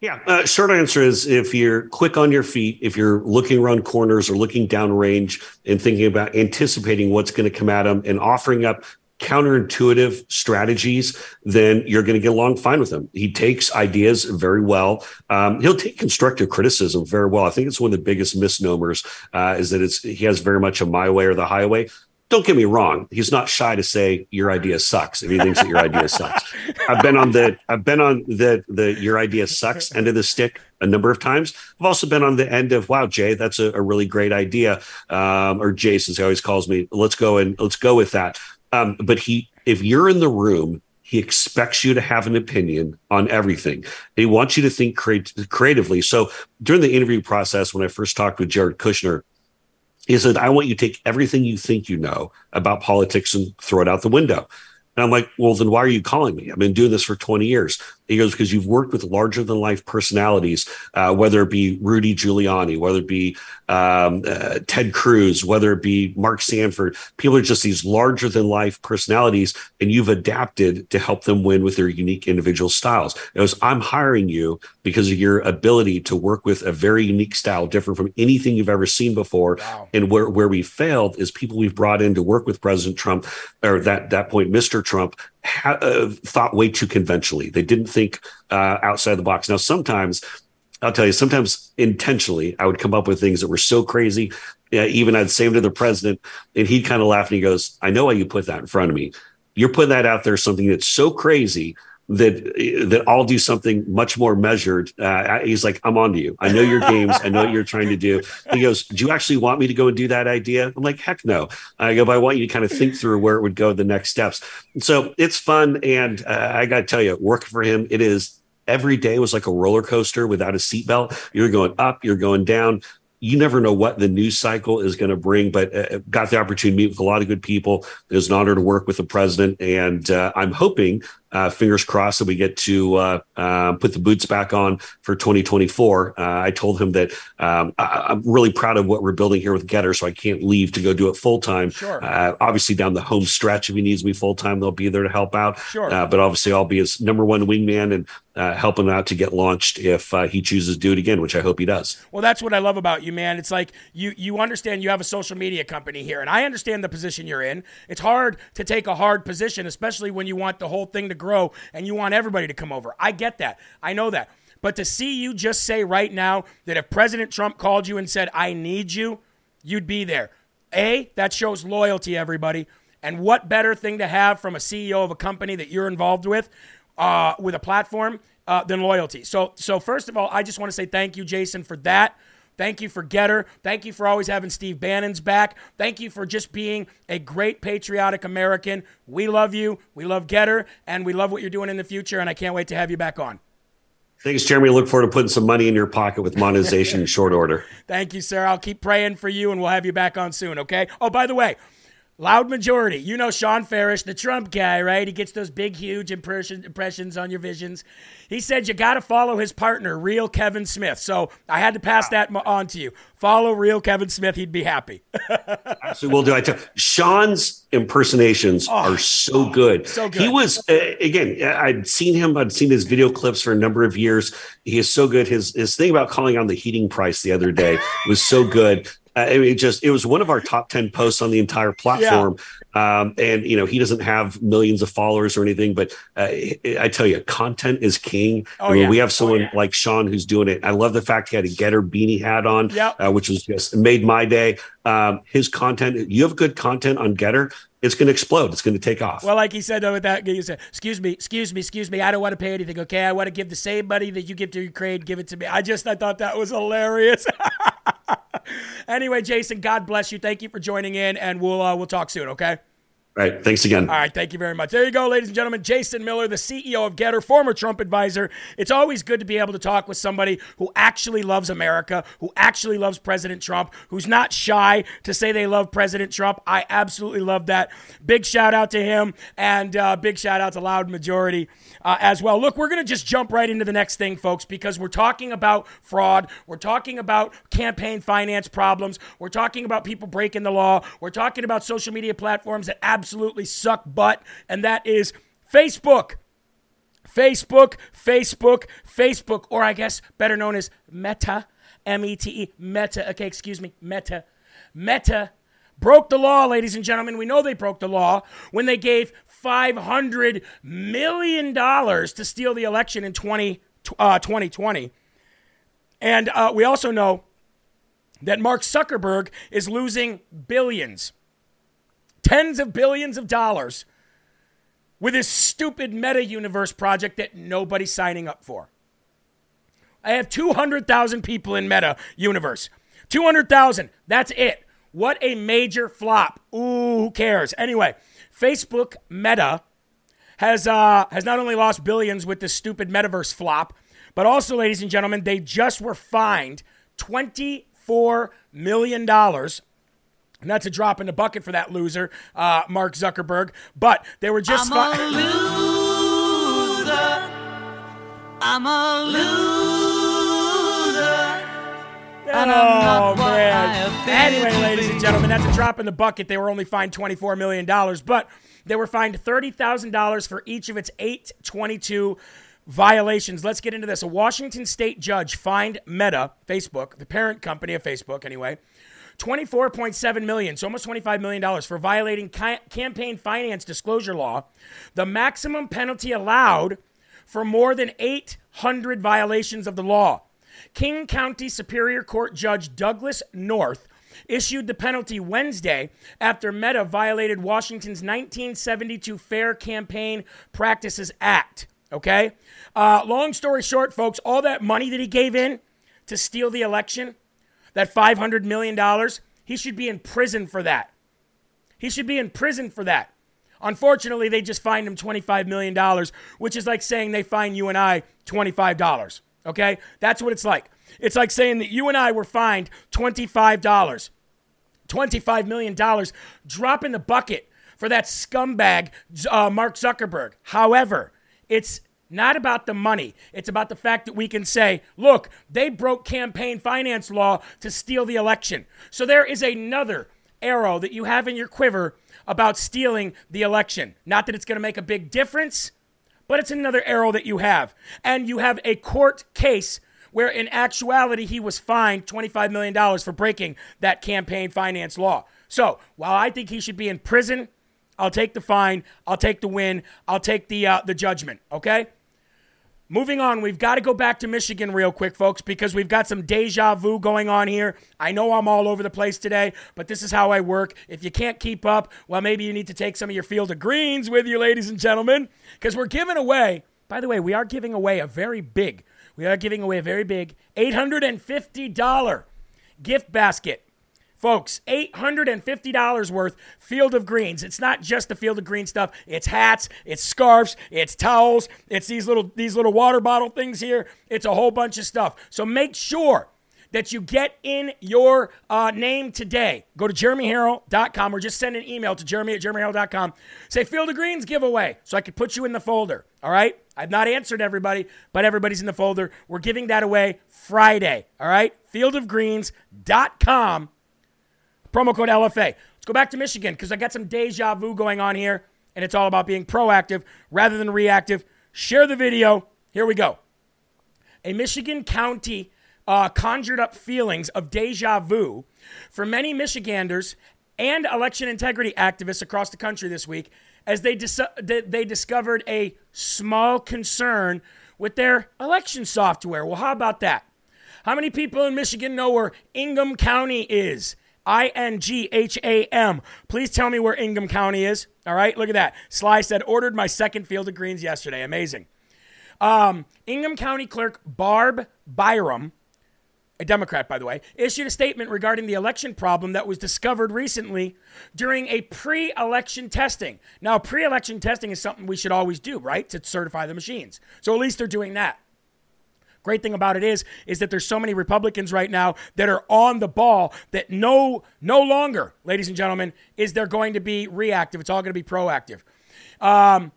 Yeah. Uh, short answer is if you're quick on your feet, if you're looking around corners or looking downrange and thinking about anticipating what's going to come at them and offering up counterintuitive strategies, then you're going to get along fine with him. He takes ideas very well. Um, he'll take constructive criticism very well. I think it's one of the biggest misnomers uh, is that it's he has very much a my way or the highway. Don't get me wrong. He's not shy to say your idea sucks if he thinks that your idea sucks. I've been on the I've been on the the your idea sucks end of the stick a number of times. I've also been on the end of wow, Jay, that's a, a really great idea. Um, or Jason, as he always calls me. Let's go and let's go with that. Um, but he, if you're in the room He expects you to have an opinion on everything. He wants you to think creat- creatively. So during the interview process, when I first talked with Jared Kushner, he said, I want you to take everything you think you know about politics and throw it out the window. And I'm like, well, then why are you calling me? I've been doing this for 20 years. He goes, because you've worked with larger than life personalities, uh, whether it be Rudy Giuliani, whether it be um, uh, Ted Cruz, whether it be Mark Sanford. People are just these larger than life personalities, and you've adapted to help them win with their unique individual styles. It goes, I'm hiring you because of your ability to work with a very unique style, different from anything you've ever seen before. Wow. And where, where we failed is people we've brought in to work with President Trump, or that that point, Mr. Trump, ha- uh, thought way too conventionally. They didn't think uh, outside the box. Now, sometimes I'll tell you, sometimes intentionally, I would come up with things that were so crazy. Yeah, even I'd say them to the president, and he'd kind of laugh and he goes, "I know why you put that in front of me. You're putting that out there, something that's so crazy." That that I'll do something much more measured. Uh, he's like, I'm on to you. I know your games. I know what you're trying to do. He goes, Do you actually want me to go and do that idea? I'm like, Heck no. I go, but I want you to kind of think through where it would go the next steps. So it's fun, and uh, I got to tell you, working for him, it is every day was like a roller coaster without a seatbelt. You're going up, you're going down. You never know what the news cycle is going to bring, but uh, got the opportunity to meet with a lot of good people. It was an honor to work with the president, and uh, I'm hoping, uh, fingers crossed, that we get to uh, uh, put the boots back on for 2024. Uh, I told him that um, I- I'm really proud of what we're building here with GETTR, so I can't leave to go do it full time. Sure. Uh, obviously, down the home stretch, if he needs me full time, they'll be there to help out. Sure. Uh, but obviously, I'll be his number one wingman and uh, help him out to get launched if uh, he chooses to do it again, which I hope he does. Well, that's what I love about you, man. It's like you you understand you have a social media company here, and I understand the position you're in. It's hard to take a hard position, especially when you want the whole thing to grow and you want everybody to come over. I get that. I know that. But to see you just say right now that if President Trump called you and said, "I need you," you'd be there. A, that shows loyalty, everybody. And what better thing to have from a CEO of a company that you're involved with, uh, with a platform, uh, than loyalty? So, so first of all, I just want to say thank you, Jason, for that. Thank you for GETTR. Thank you for always having Steve Bannon's back. Thank you for just being a great patriotic American. We love you. We love GETTR, and we love what you're doing in the future. And I can't wait to have you back on. Thanks, Jeremy. I look forward to putting some money in your pocket with monetization in short order. Thank you, sir. I'll keep praying for you, and we'll have you back on soon. Okay. Oh, by the way. Loud majority. You know Shawn Farash, the Trump guy, right? He gets those big, huge impression, impressions on your visions. He said you got to follow his partner, Real Kevin Smith. So I had to pass that on to you. Follow Real Kevin Smith. He'd be happy. So we'll do. I tell Sean's impersonations are so good. Oh, so good. He was uh, again. I'd seen him. I'd seen his video clips for a number of years. He is so good. His his thing about calling on the heating price the other day was so good. Uh, I mean, it just it was one of our top ten posts on the entire platform. Um, and you know he doesn't have millions of followers or anything, but uh, I tell you, content is king. Oh, yeah. We have someone like Sean who's doing it. I love the fact he had a GETTR beanie hat on, Yep. uh, which was just made my day. Um, his content, you have good content on GETTR, it's going to explode. It's going to take off. Well, like he said though, with that, he said, "Excuse me, excuse me, excuse me. I don't want to pay anything. Okay, I want to give the same money that you give to Ukraine. Give it to me." I just, I thought that was hilarious. anyway, Jason, God bless you. Thank you for joining in, and we'll uh, we'll talk soon. Okay. All right. Thanks again. All right, thank you very much. There you go, ladies and gentlemen. Jason Miller, the CEO of GETTR, former Trump advisor. It's always good to be able to talk with somebody who actually loves America, who actually loves President Trump, who's not shy to say they love President Trump. I absolutely love that. Big shout out to him, and uh, big shout out to Loud Majority uh, as well. Look, we're going to just jump right into the next thing, folks, because we're talking about fraud. We're talking about campaign finance problems. We're talking about people breaking the law. We're talking about social media platforms that absolutely suck butt, and that is Facebook. Facebook, Facebook, Facebook, or I guess better known as Meta, M E T E, Meta. Okay, excuse me, Meta. Meta broke the law, ladies and gentlemen. We know they broke the law when they gave $500 million to steal the election in 20, uh, 2020. And uh, we also know that Mark Zuckerberg is losing billions, tens of billions of dollars with his stupid meta universe project that nobody's signing up for. I have 200,000 people in meta universe. 200,000. That's it. What a major flop. Ooh, who cares? Anyway, Facebook Meta has uh, has not only lost billions with this stupid metaverse flop, but also, ladies and gentlemen, they just were fined twenty four million dollars. And that's a drop in the bucket for that loser, uh, Mark Zuckerberg. But they were just I'm a fi- loser. I'm a loser. And I'm Oh not what I man! Anyway, ladies and gentlemen, that's a drop in the bucket. They were only fined twenty-four million dollars, but they were fined thirty thousand dollars for each of its eight twenty-two violations. Let's get into this. A Washington state judge fined Meta, Facebook, the parent company of Facebook, anyway. 24.7 million, so almost 25 million dollars for violating ca- campaign finance disclosure law, the maximum penalty allowed for more than 800 violations of the law. King County Superior Court Judge Douglass North issued the penalty Wednesday after Meta violated Washington's 1972 Fair Campaign Practices Act. Okay? Uh, long story short, folks, all that money that he gave in to steal the election, that $500 million, he should be in prison for that. He should be in prison for that. Unfortunately, they just fined him $25 million, which is like saying they fine you and I $25. Okay? That's what it's like. It's like saying that you and I were fined $25. $25 million. Drop in the bucket for that scumbag, uh, Mark Zuckerberg. However, it's not about the money. It's about the fact that we can say, look, they broke campaign finance law to steal the election. So there is another arrow that you have in your quiver about stealing the election. Not that it's going to make a big difference, but it's another arrow that you have. And you have a court case where in actuality he was fined $25 million for breaking that campaign finance law. So while I think he should be in prison, I'll take the fine, I'll take the win, I'll take the uh, the judgment. Okay. Moving on, we've got to go back to Michigan real quick, folks, because we've got some deja vu going on here. I know I'm all over the place today, but this is how I work. If you can't keep up, well, maybe you need to take some of your field of greens with you, ladies and gentlemen, because we're giving away, by the way, we are giving away a very big, we are giving away a very big $850 gift basket. Folks, $850 worth Field of Greens. It's not just the Field of Green stuff. It's hats, it's scarves, it's towels, it's these little these little water bottle things here. It's a whole bunch of stuff. So make sure that you get in your uh, name today. Go to jeremyherrell.com or just send an email to jeremy at jeremyherrell.com. Say Field of Greens giveaway so I can put you in the folder. All right? I've not answered everybody, but everybody's in the folder. We're giving that away Friday. All right? Fieldofgreens.com promo code LFA. Let's go back to Michigan because I got some deja vu going on here, and it's all about being proactive rather than reactive. Share the video. Here we go. A Michigan county uh, conjured up feelings of deja vu for many Michiganders and election integrity activists across the country this week as they, dis- they discovered a small concern with their election software. Well, how about that? How many people in Michigan know where Ingham County is? I N G H A M. Please tell me where Ingham County is. All right, look at that. Sly said, ordered my second field of greens yesterday. Amazing. Um, Ingham County Clerk Barb Byrum, a Democrat, by the way, issued a statement regarding the election problem that was discovered recently during a pre election testing. Now, pre election testing is something we should always do, right? To certify the machines. So at least they're doing that. Great thing about it is, is that there's so many Republicans right now that are on the ball that no, no longer, ladies and gentlemen, is there going to be reactive. It's all going to be proactive. Um,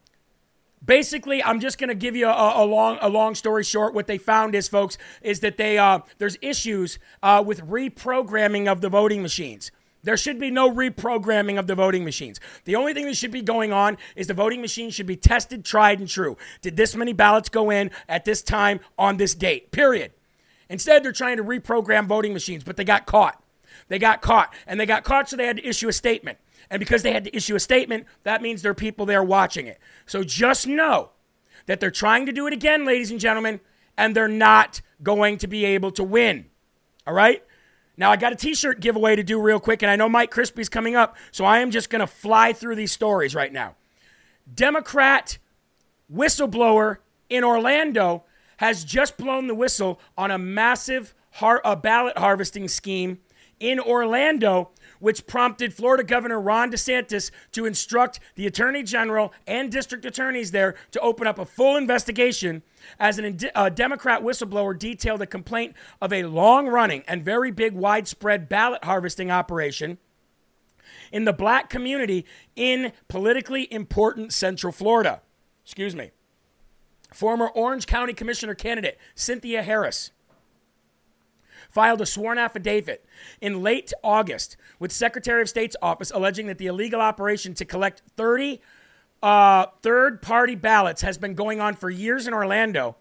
basically, I'm just going to give you a, a, long, a long story short. What they found is, folks, is that they uh, there's issues uh, with reprogramming of the voting machines. There should be no reprogramming of the voting machines. The only thing that should be going on is the voting machine should be tested, tried, and true. Did this many ballots go in at this time on this date? Period. Instead, they're trying to reprogram voting machines, but they got caught. They got caught. And they got caught, so they had to issue a statement. And because they had to issue a statement, that means there are people there watching it. So just know that they're trying to do it again, ladies and gentlemen, and they're not going to be able to win. All right? Now, I got a t shirt giveaway to do real quick, and I know Mike Crispi's coming up, so I am just going to fly through these stories right now. Democrat whistleblower in Orlando has just blown the whistle on a massive har- a ballot harvesting scheme in Orlando which prompted Florida Governor Ron DeSantis to instruct the Attorney General and district attorneys there to open up a full investigation as an a uh, Democrat whistleblower detailed a complaint of a long running and very big widespread ballot harvesting operation in the black community in politically important Central Florida. Excuse me. Former Orange County Commissioner candidate Cynthia Harris filed a sworn affidavit in late August with Secretary of State's office alleging that the illegal operation to collect 30 uh, third party ballots has been going on for years in Orlando,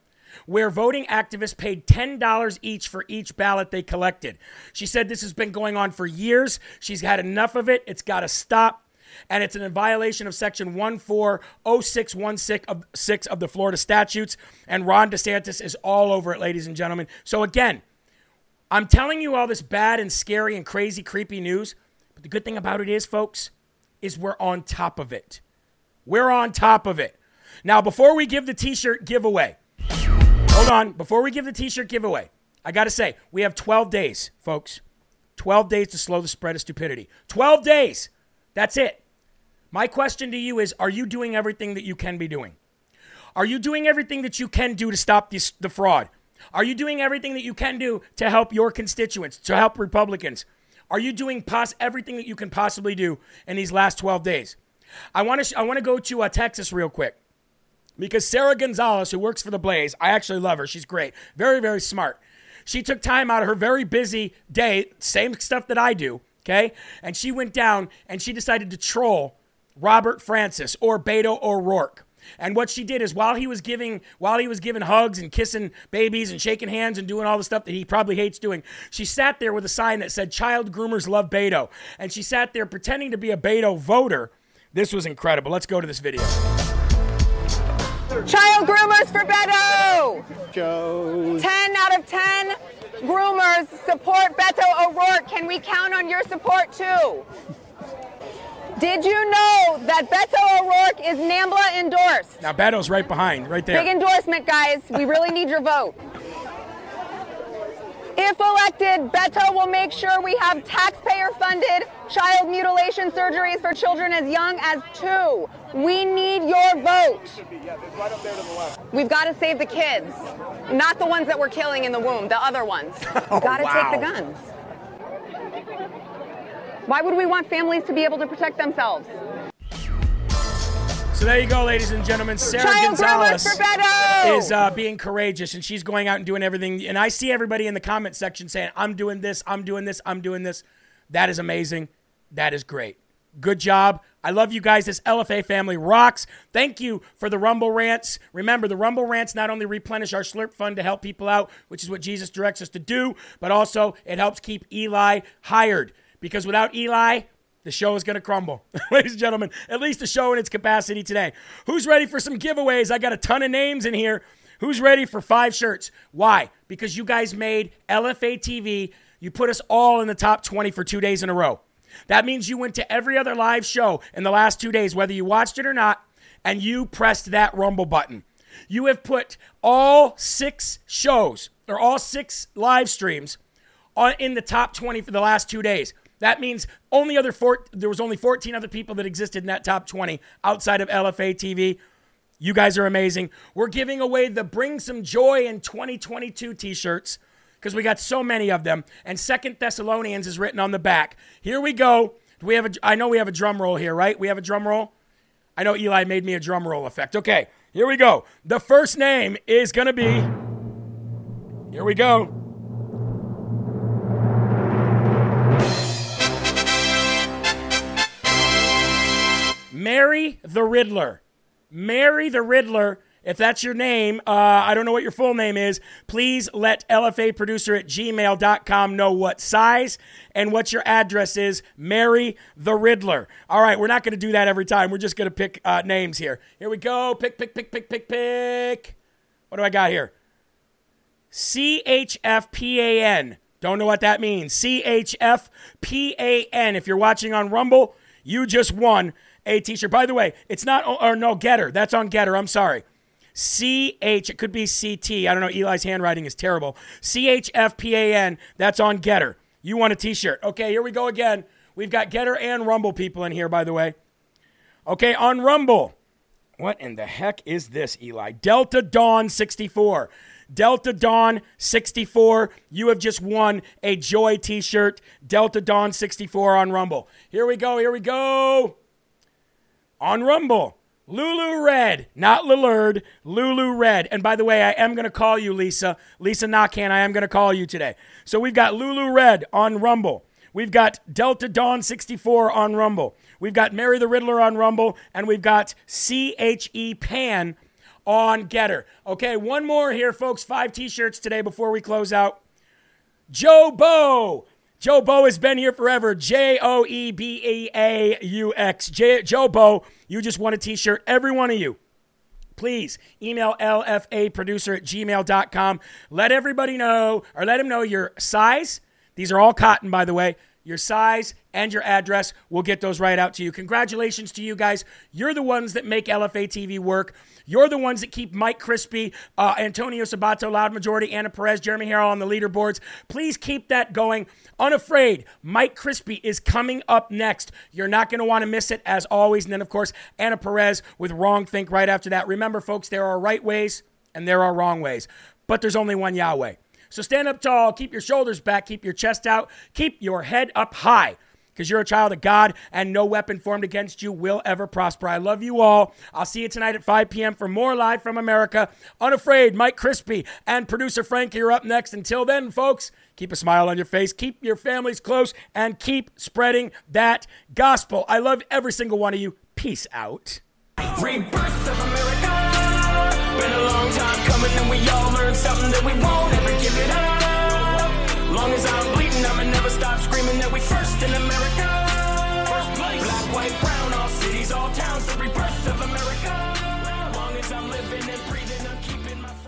where voting activists paid $10 each for each ballot they collected. She said this has been going on for years. She's had enough of it. It's got to stop. And it's in violation of Section 140616 of, 6 of the Florida statutes. And Ron DeSantis is all over it, ladies and gentlemen. So, again, I'm telling you all this bad and scary and crazy, creepy news. But the good thing about it is, folks, is we're on top of it. We're on top of it. Now, before we give the t shirt giveaway, hold on. Before we give the t shirt giveaway, I got to say, we have 12 days, folks. 12 days to slow the spread of stupidity. 12 days. That's it. My question to you is Are you doing everything that you can be doing? Are you doing everything that you can do to stop this, the fraud? Are you doing everything that you can do to help your constituents, to help Republicans? Are you doing pos- everything that you can possibly do in these last 12 days? I want to sh- I want to go to uh, Texas real quick because Sara Gonzales, who works for the Blaze, I actually love her. She's great, very very smart. She took time out of her very busy day, same stuff that I do, okay, and she went down and she decided to troll Robert Francis or Beto O'Rourke. And what she did is while he was giving while he was giving hugs and kissing babies and shaking hands and doing all the stuff that he probably hates doing, she sat there with a sign that said "Child groomers love Beto," and she sat there pretending to be a Beto voter. This was incredible. Let's go to this video. Child groomers for Beto. Joe. Ten out of ten groomers support Beto O'Rourke. Can we count on your support too? Did you know that Beto O'Rourke is NAMBLA endorsed? Now Beto's right behind, right there. Big endorsement, guys. We really need your vote. If elected, Beto will make sure we have taxpayer funded child mutilation surgeries for children as young as two. We need your vote. We've got to save the kids, not the ones that we're killing in the womb, the other ones. Oh, We've got to wow. take the guns. Why would we want families to be able to protect themselves? So there you go, ladies and gentlemen. Sarah Child Gonzales groomers for Beto! is uh, being courageous, and she's going out and doing everything. And I see everybody in the comment section saying, "I'm doing this, I'm doing this, I'm doing this." That is amazing. That is great. Good job. I love you guys. This LFA family rocks. Thank you for the Rumble Rants. Remember, the Rumble Rants not only replenish our Slurp Fund to help people out, which is what Jesus directs us to do, but also it helps keep Eli hired. Because without Eli, the show is going to crumble. Ladies and gentlemen, at least the show in its capacity today. Who's ready for some giveaways? I got a ton of names in here. Who's ready for five shirts? Why? Because you guys made LFA TV. You put us all in the top 20 for two days in a row. That means you went to every other live show in the last two days, whether you watched it or not, and you pressed that Rumble button. You have put all six shows or all six live streams on, in the top 20 for the last two days. That means only other four, there was only 14 other people that existed in that top 20 outside of LFA TV. You guys are amazing. We're giving away the Bring Some Joy in 2022 t-shirts because we got so many of them. And Second Thessalonians is written on the back. Here we go. We have a? I know we have a drum roll here, right? We have a drum roll. I know Eli made me a drum roll effect. Okay, here we go. The first name is gonna be. Here we go. Mary the Riddler. Mary the Riddler. If that's your name, uh, I don't know what your full name is. Please let LFA producer at gmail.com know what size and what your address is. Mary the Riddler. All right, we're not going to do that every time. We're just going to pick uh, names here. Here we go. Pick, pick, pick, pick, pick, pick. What do I got here? C H F P A N. Don't know what that means. C H F P A N. If you're watching on Rumble, you just won a t-shirt. By the way, it's not oh, or no GETTR. That's on GETTR. I'm sorry. C H. It could be C T. I don't know. Eli's handwriting is terrible. C H F P A N. That's on GETTR. You want a t-shirt? Okay, here we go again. We've got GETTR and Rumble people in here, by the way. Okay, on Rumble. What in the heck is this, Eli? Delta Dawn 64. Delta Dawn 64. You have just won a Joy t shirt. Delta Dawn 64 on Rumble. Here we go. Here we go. On Rumble. Lulu Red, not Lillard, Lulu Red. And by the way, I am going to call you, Lisa. Lisa Knockhand, I am going to call you today. So we've got Lulu Red on Rumble. We've got Delta Dawn 64 on Rumble. We've got Mary the Riddler on Rumble. And we've got CHE Pan on GETTR. Okay, one more here, folks. Five t shirts today before we close out. Joe Bo. Joe Beaux has been here forever. J O E B E A U X. Joe Beaux, you just won a t shirt. Every one of you. Please email lfaproducer at gmail.com. Let everybody know, or let him know your size. These are all cotton, by the way. Your size and your address. We'll get those right out to you. Congratulations to you guys. You're the ones that make LFA TV work. You're the ones that keep Mike Crispi, uh, Antonio Sabato, Loud Majority, Anna Perez, Jeremy Herrell on the leaderboards. Please keep that going. Unafraid, Mike Crispi is coming up next. You're not going to want to miss it, as always. And then, of course, Anna Perez with Wrong Think right after that. Remember, folks, there are right ways and there are wrong ways, but there's only one Yahweh. So stand up tall, keep your shoulders back, keep your chest out, keep your head up high because you're a child of God and no weapon formed against you will ever prosper. I love you all. I'll see you tonight at 5 p.m. for more Live from America. Unafraid, Mike Crispi and producer Frank are up next. Until then, folks, keep a smile on your face, keep your families close, and keep spreading that gospel. I love every single one of you. Peace out. Rebirth of America. Been a long time coming, and we all learned in America.